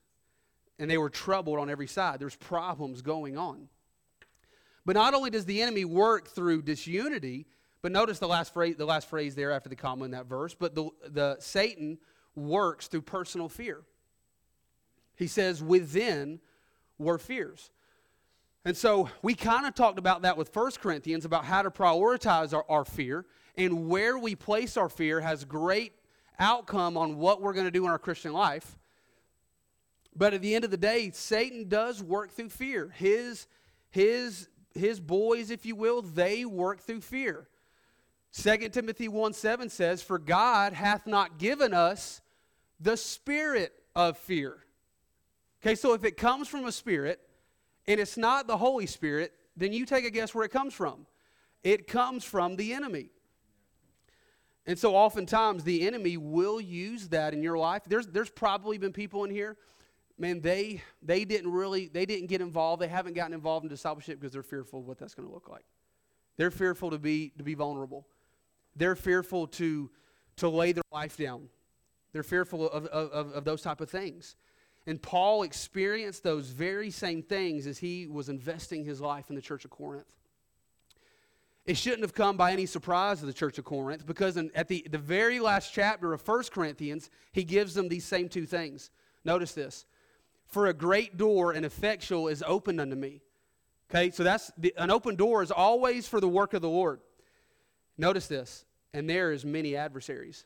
and they were troubled on every side. There's problems going on. But not only does the enemy work through disunity, but notice the last phrase, the last phrase there after the comma in that verse. But the, the Satan works through personal fear. He says, within were fears. And so we kind of talked about that with 1 Corinthians about how to prioritize our, our fear and where we place our fear has great outcome on what we're going to do in our Christian life. But at the end of the day, Satan does work through fear. His, his, his boys, if you will, they work through fear. 2 Timothy 1 7 says, For God hath not given us the spirit of fear. Okay, so if it comes from a spirit and it's not the Holy Spirit, then you take a guess where it comes from. It comes from the enemy. And so oftentimes the enemy will use that in your life. There's, there's probably been people in here, man, they, they didn't really, they didn't get involved. They haven't gotten involved in discipleship because they're fearful of what that's going to look like. They're fearful to be, to be vulnerable. They're fearful to, to lay their life down. They're fearful of, of, of those type of things. And Paul experienced those very same things as he was investing his life in the church of Corinth. It shouldn't have come by any surprise to the church of Corinth because in, at the, the very last chapter of 1 Corinthians, he gives them these same two things. Notice this For a great door and effectual is opened unto me. Okay, so that's the, an open door is always for the work of the Lord. Notice this and there is many adversaries.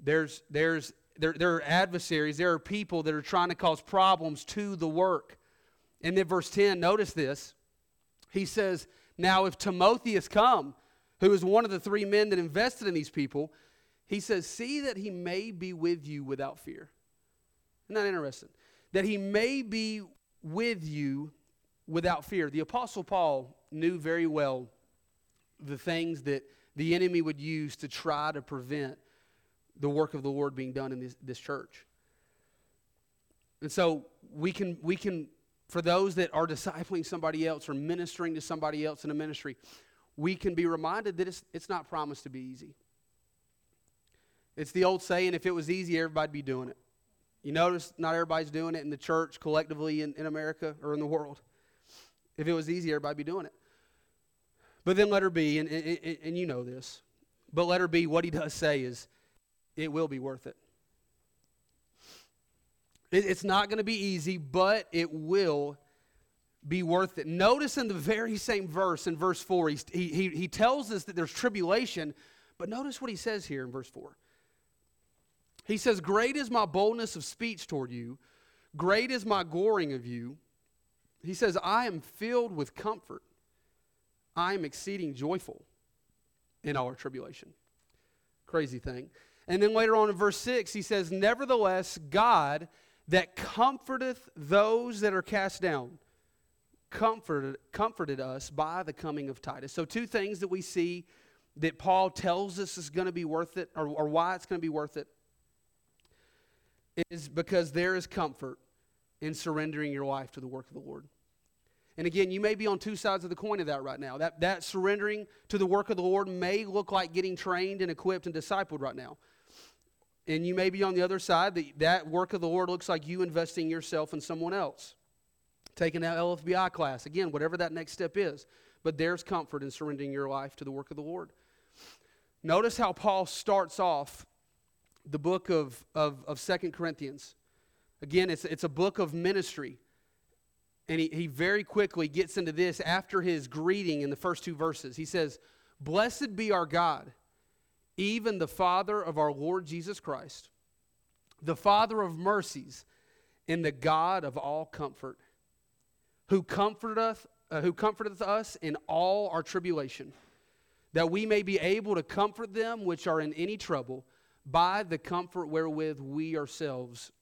There's, there's, there, there are adversaries. There are people that are trying to cause problems to the work. And then verse 10, notice this. He says, Now if Timotheus come, who is one of the three men that invested in these people, he says, See that he may be with you without fear. Isn't that interesting? That he may be with you without fear. The Apostle Paul knew very well the things that the enemy would use to try to prevent the work of the Lord being done in this, this church. And so we can, we can, for those that are discipling somebody else or ministering to somebody else in a ministry, we can be reminded that it's, it's not promised to be easy. It's the old saying if it was easy, everybody'd be doing it. You notice not everybody's doing it in the church collectively in, in America or in the world. If it was easy, everybody'd be doing it. But then letter B, and, and, and you know this, but letter B, what he does say is, it will be worth it. it it's not going to be easy, but it will be worth it. Notice in the very same verse, in verse 4, he, he, he tells us that there's tribulation, but notice what he says here in verse 4. He says, Great is my boldness of speech toward you, great is my glorying of you. He says, I am filled with comfort. I am exceeding joyful in our tribulation. Crazy thing. And then later on in verse 6, he says, Nevertheless, God that comforteth those that are cast down comforted, comforted us by the coming of Titus. So, two things that we see that Paul tells us is going to be worth it, or, or why it's going to be worth it, is because there is comfort in surrendering your life to the work of the Lord. And again, you may be on two sides of the coin of that right now. That, that surrendering to the work of the Lord may look like getting trained and equipped and discipled right now. And you may be on the other side. That, that work of the Lord looks like you investing yourself in someone else. taking that LFBI class, again, whatever that next step is. But there's comfort in surrendering your life to the work of the Lord. Notice how Paul starts off the book of, of, of 2 Corinthians. Again, it's, it's a book of ministry. And he, he very quickly gets into this after his greeting in the first two verses. He says, Blessed be our God, even the Father of our Lord Jesus Christ, the Father of mercies, and the God of all comfort, who comforteth, uh, who comforteth us in all our tribulation, that we may be able to comfort them which are in any trouble by the comfort wherewith we ourselves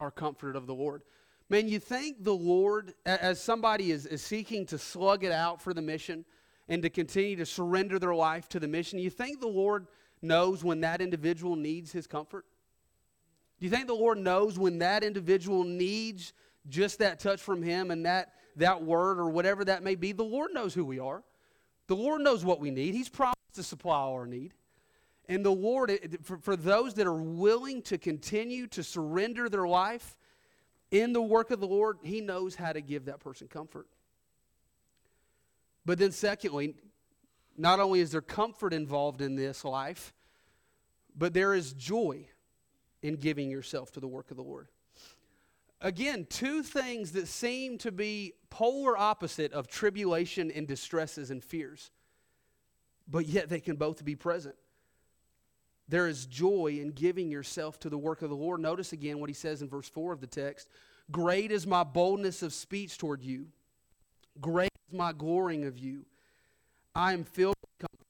are comforted of the Lord. Man, you think the Lord, as somebody is, is seeking to slug it out for the mission and to continue to surrender their life to the mission, you think the Lord knows when that individual needs his comfort? Do you think the Lord knows when that individual needs just that touch from him and that, that word or whatever that may be? The Lord knows who we are. The Lord knows what we need. He's promised to supply our need. And the Lord, for, for those that are willing to continue to surrender their life in the work of the Lord, He knows how to give that person comfort. But then, secondly, not only is there comfort involved in this life, but there is joy in giving yourself to the work of the Lord. Again, two things that seem to be polar opposite of tribulation and distresses and fears, but yet they can both be present. There is joy in giving yourself to the work of the Lord. Notice again what he says in verse 4 of the text Great is my boldness of speech toward you, great is my glorying of you. I am filled with comfort.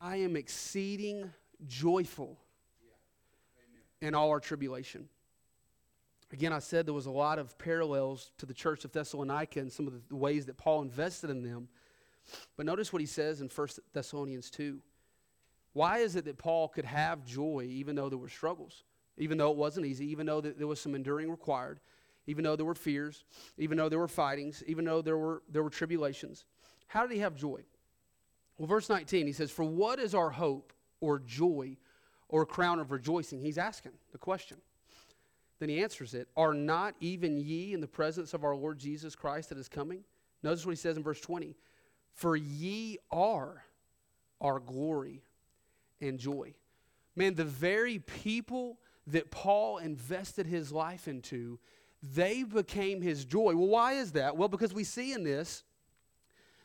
I am exceeding joyful in all our tribulation. Again, I said there was a lot of parallels to the church of Thessalonica and some of the ways that Paul invested in them. But notice what he says in 1 Thessalonians 2. Why is it that Paul could have joy even though there were struggles, even though it wasn't easy, even though there was some enduring required, even though there were fears, even though there were fightings, even though there were, there were tribulations? How did he have joy? Well, verse 19, he says, For what is our hope or joy or crown of rejoicing? He's asking the question. Then he answers it Are not even ye in the presence of our Lord Jesus Christ that is coming? Notice what he says in verse 20 For ye are our glory and joy. Man, the very people that Paul invested his life into, they became his joy. Well, why is that? Well, because we see in this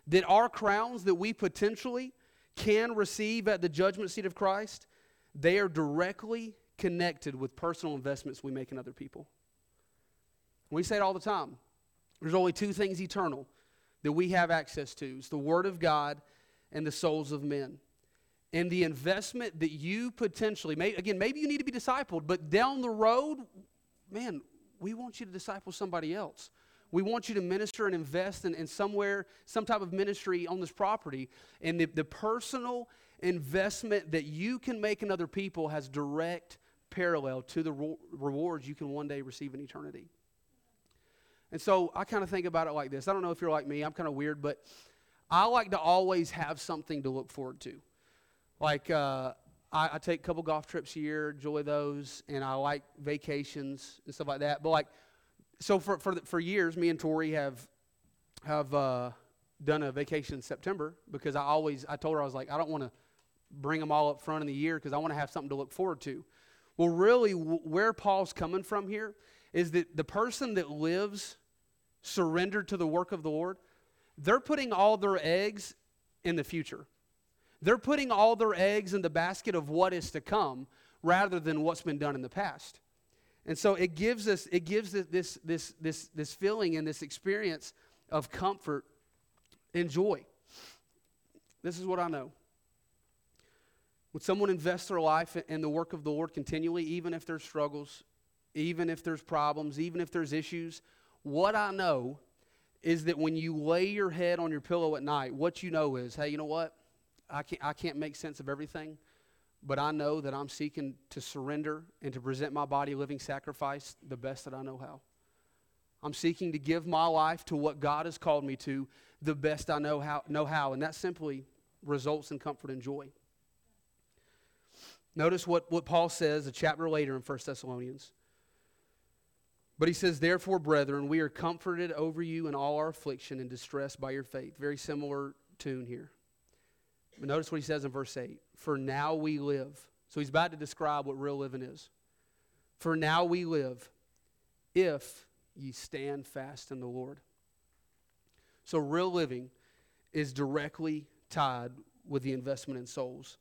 that our crowns that we potentially can receive at the judgment seat of Christ, they are directly connected with personal investments we make in other people. We say it all the time. There's only two things eternal that we have access to. It's the Word of God and the souls of men and the investment that you potentially, may, again, maybe you need to be discipled, but down the road, man, we want you to disciple somebody else. We want you to minister and invest in, in somewhere, some type of ministry on this property. And the, the personal investment that you can make in other people has direct parallel to the ro- rewards you can one day receive in eternity. And so I kind of think about it like this. I don't know if you're like me, I'm kind of weird, but I like to always have something to look forward to. Like, uh, I, I, take a couple golf trips a year, enjoy those, and I like vacations and stuff like that. But like, so for for for years, me and Tori have have uh, done a vacation in September because I always I told her I was like I don't want to bring them all up front in the year because I want to have something to look forward to. Well, really, w- where Paul's coming from here is that the person that lives surrendered to the work of the Lord, they're putting all their eggs in the future. They're putting all their eggs in the basket of what is to come rather than what's been done in the past. And so it gives us it gives this this this this feeling and this experience of comfort and joy. This is what I know. When someone invests their life in the work of the Lord continually, even if there's struggles, even if there's problems, even if there's issues, what I know is that when you lay your head on your pillow at night, what you know is, hey, you know what? I can't, I can't make sense of everything, but I know that I'm seeking to surrender and to present my body a living sacrifice the best that I know how. I'm seeking to give my life to what God has called me to the best I know how, know how and that simply results in comfort and joy. Notice what, what Paul says a chapter later in 1 Thessalonians. But he says, Therefore, brethren, we are comforted over you in all our affliction and distress by your faith. Very similar tune here. But notice what he says in verse 8 For now we live. So he's about to describe what real living is. For now we live if ye stand fast in the Lord. So real living is directly tied with the investment in souls.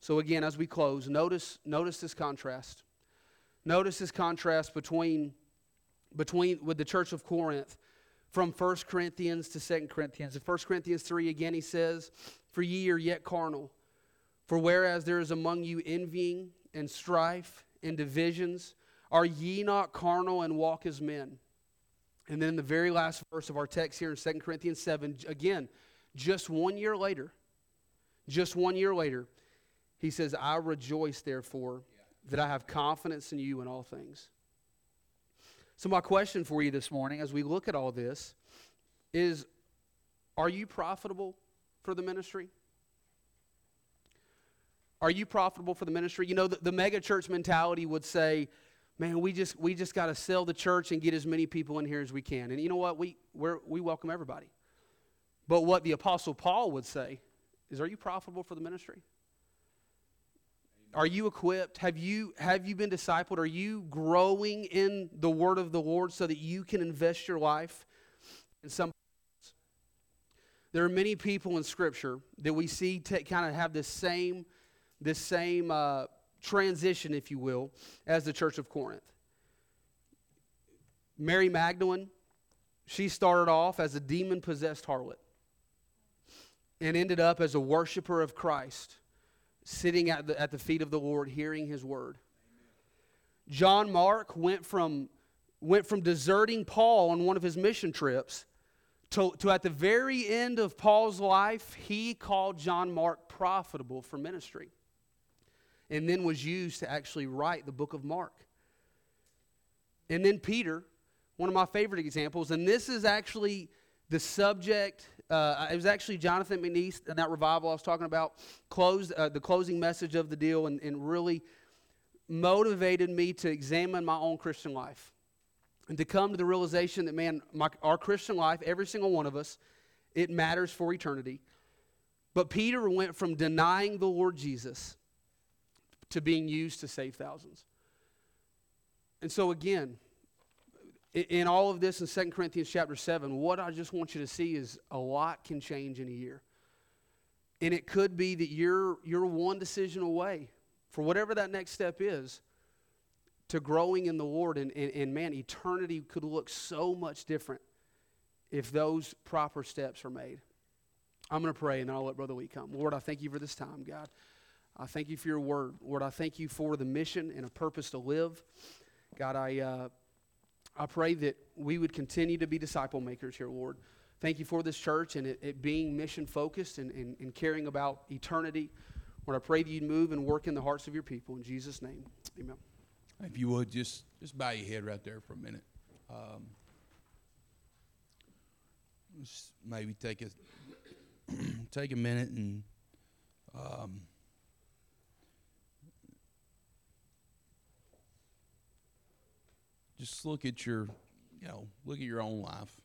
So again, as we close, notice, notice this contrast. Notice this contrast between, between with the church of Corinth from 1 Corinthians to 2 Corinthians. In 1 Corinthians 3, again, he says, For ye are yet carnal. For whereas there is among you envying and strife and divisions, are ye not carnal and walk as men? And then the very last verse of our text here in 2 Corinthians 7, again, just one year later, just one year later, he says, I rejoice, therefore, that I have confidence in you in all things. So, my question for you this morning, as we look at all this, is Are you profitable for the ministry? Are you profitable for the ministry? You know, the, the mega church mentality would say, man, we just, we just got to sell the church and get as many people in here as we can. And you know what? We, we're, we welcome everybody. But what the Apostle Paul would say is, Are you profitable for the ministry? Are you equipped? Have you, have you been discipled? Are you growing in the word of the Lord so that you can invest your life in some? There are many people in Scripture that we see t- kind of have this same, this same uh, transition, if you will, as the church of Corinth. Mary Magdalene, she started off as a demon possessed harlot and ended up as a worshiper of Christ sitting at the, at the feet of the Lord, hearing his word. John Mark went from, went from deserting Paul on one of his mission trips to, to at the very end of Paul's life, he called John Mark profitable for ministry. And then was used to actually write the book of Mark. And then Peter, one of my favorite examples, and this is actually the subject uh, it was actually Jonathan McNeese and that revival I was talking about, closed uh, the closing message of the deal and, and really motivated me to examine my own Christian life and to come to the realization that, man, my, our Christian life, every single one of us, it matters for eternity. But Peter went from denying the Lord Jesus to being used to save thousands. And so, again, in all of this in 2 Corinthians chapter 7, what I just want you to see is a lot can change in a year. And it could be that you're, you're one decision away for whatever that next step is to growing in the Lord. And, and, and man, eternity could look so much different if those proper steps are made. I'm going to pray and then I'll let Brother Lee come. Lord, I thank you for this time, God. I thank you for your word. Lord, I thank you for the mission and a purpose to live. God, I. Uh, I pray that we would continue to be disciple makers here, Lord. Thank you for this church and it, it being mission focused and, and, and, caring about eternity. Lord, I pray that you'd move and work in the hearts of your people. In Jesus' name, amen. If you would, just, just bow your head right there for a minute. Um, maybe take a, take a minute and um, just look at your, you know, look at your own life.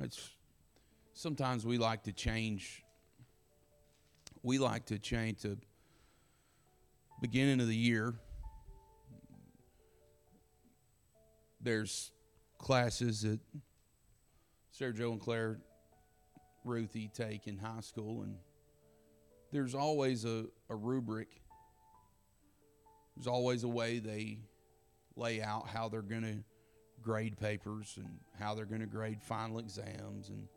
It's sometimes we like to change. We like to change to beginning of the year. There's classes that Sarah Joe and Claire Ruthie take in high school, and there's always a, a rubric. There's always a way they lay out how they're going to grade papers and how they're going to grade final exams and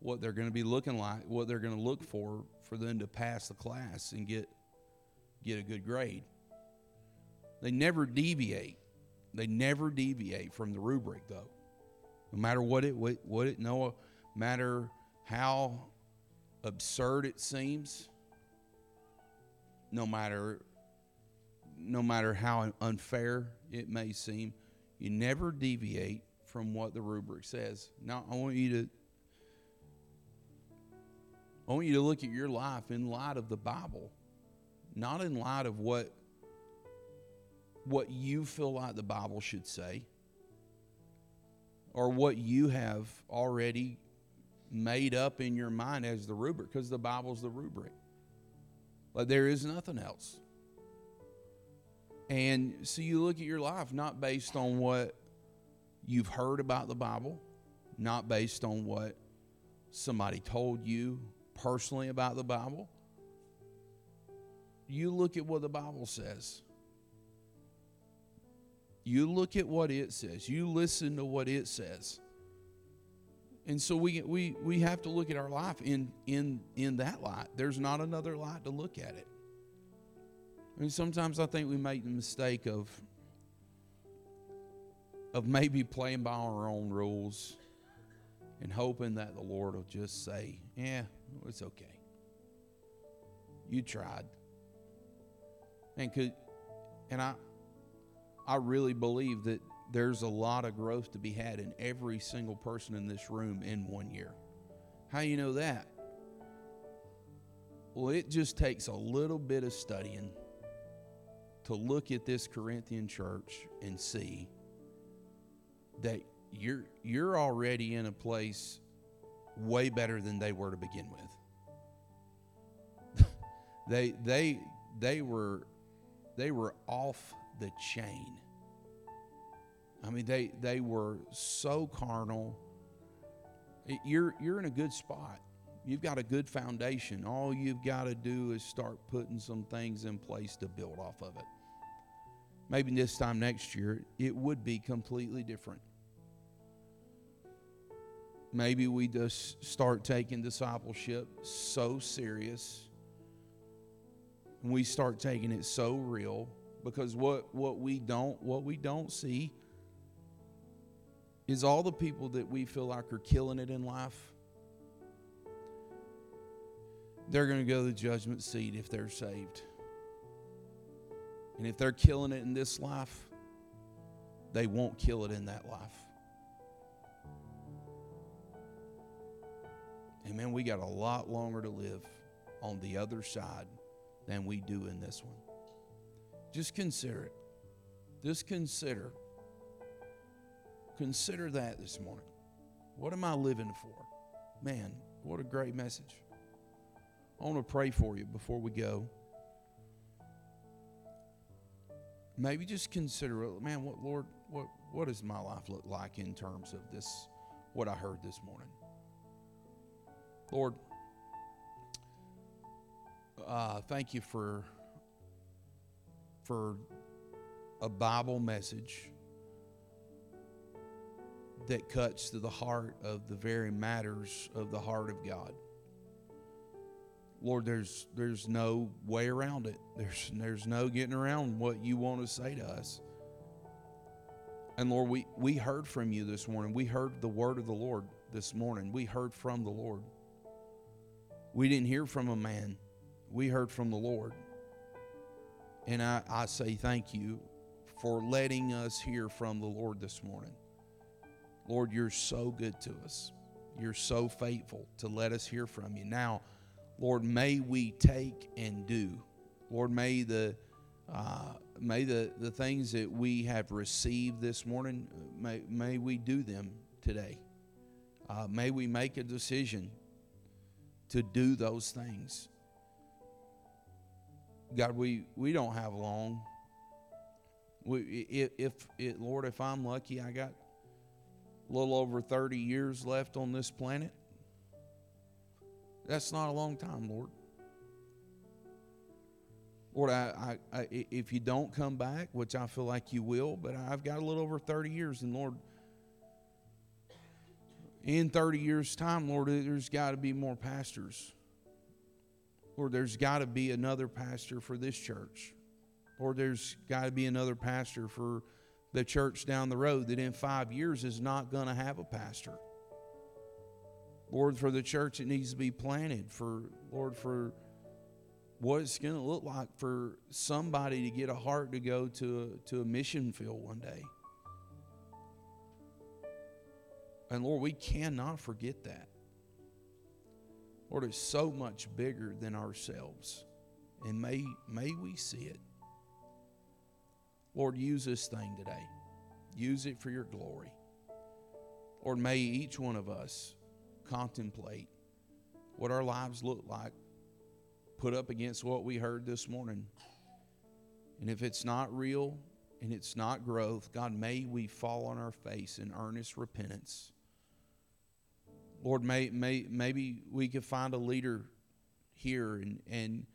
what they're going to be looking like, what they're going to look for for them to pass the class and get get a good grade. They never deviate. They never deviate from the rubric though. No matter what it what it no matter how absurd it seems, no matter no matter how unfair it may seem, you never deviate from what the rubric says. Now, I want you to I want you to look at your life in light of the Bible, not in light of what what you feel like the Bible should say or what you have already made up in your mind as the rubric because the Bible's the rubric. But there is nothing else. And so you look at your life not based on what you've heard about the Bible, not based on what somebody told you personally about the Bible. You look at what the Bible says. You look at what it says. You listen to what it says. And so we, we, we have to look at our life in, in, in that light. There's not another light to look at it. And sometimes I think we make the mistake of, of maybe playing by our own rules and hoping that the Lord will just say, Yeah, it's okay. You tried. And could and I I really believe that there's a lot of growth to be had in every single person in this room in one year. How you know that? Well, it just takes a little bit of studying to look at this Corinthian church and see that you're you're already in a place way better than they were to begin with. they they they were they were off the chain. I mean they they were so carnal. You're you're in a good spot. You've got a good foundation. All you've got to do is start putting some things in place to build off of it. Maybe this time next year it would be completely different maybe we just start taking discipleship so serious and we start taking it so real because what, what we don't what we don't see is all the people that we feel like are killing it in life they're going to go to the judgment seat if they're saved and if they're killing it in this life they won't kill it in that life And man, we got a lot longer to live on the other side than we do in this one. Just consider it. Just consider. Consider that this morning. What am I living for? Man, what a great message. I want to pray for you before we go. Maybe just consider, man, what Lord, what what does my life look like in terms of this what I heard this morning? Lord, uh, thank you for for a Bible message that cuts to the heart of the very matters of the heart of God. Lord, there's there's no way around it. There's there's no getting around what you want to say to us. And Lord, we, we heard from you this morning. We heard the word of the Lord this morning. We heard from the Lord. We didn't hear from a man, we heard from the Lord. And I, I say thank you for letting us hear from the Lord this morning. Lord, you're so good to us. You're so faithful to let us hear from you. Now, Lord, may we take and do. Lord, may the uh, may the, the things that we have received this morning, may, may we do them today. Uh, may we make a decision to do those things. God, we, we don't have long. We, if, if Lord, if I'm lucky, I got a little over 30 years left on this planet. That's not a long time, Lord. Lord, I, I, I, if you don't come back, which I feel like you will, but I've got a little over 30 years, and Lord, in 30 years' time, Lord, there's got to be more pastors. Lord, there's got to be another pastor for this church. Lord, there's got to be another pastor for the church down the road that in five years is not going to have a pastor. Lord, for the church that needs to be planted, for, Lord, for what it's going to look like for somebody to get a heart to go to a, to a mission field one day. And Lord, we cannot forget that. Lord, it's so much bigger than ourselves. And may, may we see it. Lord, use this thing today. Use it for your glory. Lord, may each one of us contemplate what our lives look like, put up against what we heard this morning. And if it's not real and it's not growth, God, may we fall on our face in earnest repentance. Lord, may, may, maybe we could find a leader here and, and,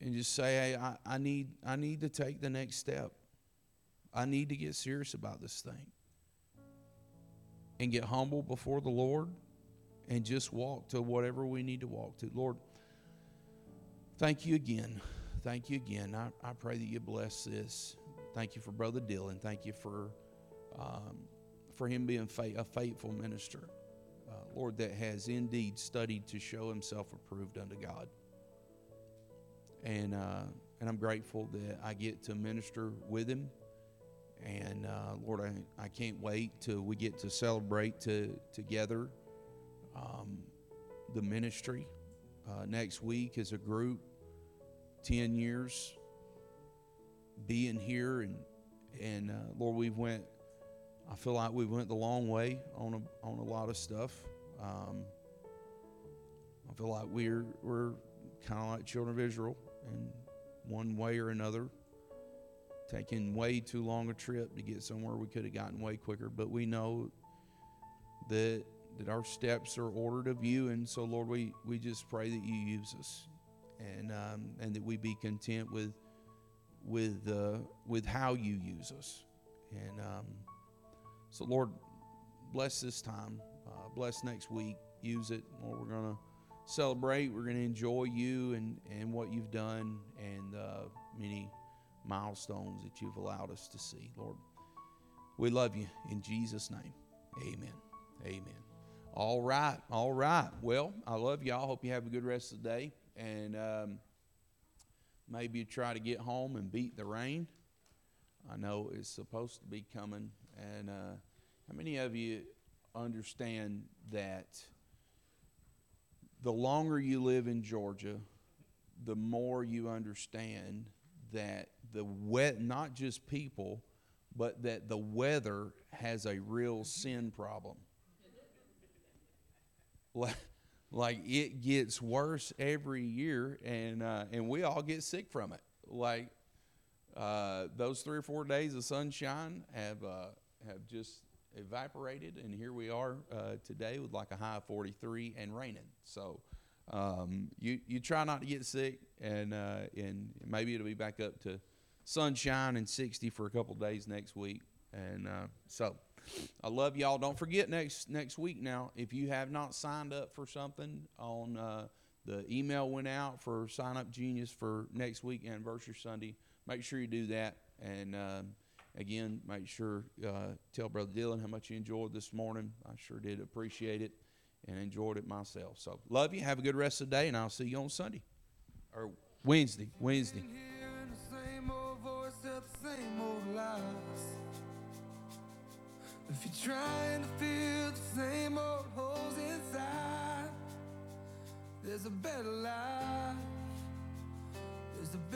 and just say, hey, I, I, need, I need to take the next step. I need to get serious about this thing. And get humble before the Lord and just walk to whatever we need to walk to. Lord, thank you again. Thank you again. I, I pray that you bless this. Thank you for Brother Dylan. Thank you for, um, for him being a faithful minister. Uh, Lord, that has indeed studied to show himself approved unto God. And, uh, and I'm grateful that I get to minister with him. And uh, Lord, I, I can't wait till we get to celebrate to, together um, the ministry uh, next week as a group. 10 years being here and and uh, Lord we've went I feel like we went the long way on a, on a lot of stuff um, I feel like we're we're kind of like children of Israel in one way or another taking way too long a trip to get somewhere we could have gotten way quicker but we know that that our steps are ordered of you and so Lord we we just pray that you use us and um, and that we be content with with uh, with how you use us. And um, so, Lord, bless this time. Uh, bless next week. Use it. Lord, we're gonna celebrate. We're gonna enjoy you and and what you've done and uh, many milestones that you've allowed us to see. Lord, we love you in Jesus' name. Amen. Amen. All right. All right. Well, I love y'all. Hope you have a good rest of the day and um, maybe try to get home and beat the rain. I know it's supposed to be coming. And uh, how many of you understand that the longer you live in Georgia, the more you understand that the wet, not just people, but that the weather has a real sin problem like it gets worse every year, and uh, and we all get sick from it. Like uh, those three or four days of sunshine have uh, have just evaporated, and here we are uh, today with like a high of 43 and raining. So um, you you try not to get sick, and uh, and maybe it'll be back up to sunshine and 60 for a couple days next week, and uh, so. I love y'all. Don't forget next next week now. If you have not signed up for something on uh, the email went out for SignUpGenius for next week anniversary Sunday. Make sure you do that. And um, Again, make sure uh, tell Brother Dylan how much you enjoyed this morning. I sure did appreciate it and enjoyed it myself. So love you. Have a good rest of the day, and I'll see you on Sunday or Wednesday. Wednesday. If you're trying to the same old holes inside, there's a better life. There's a better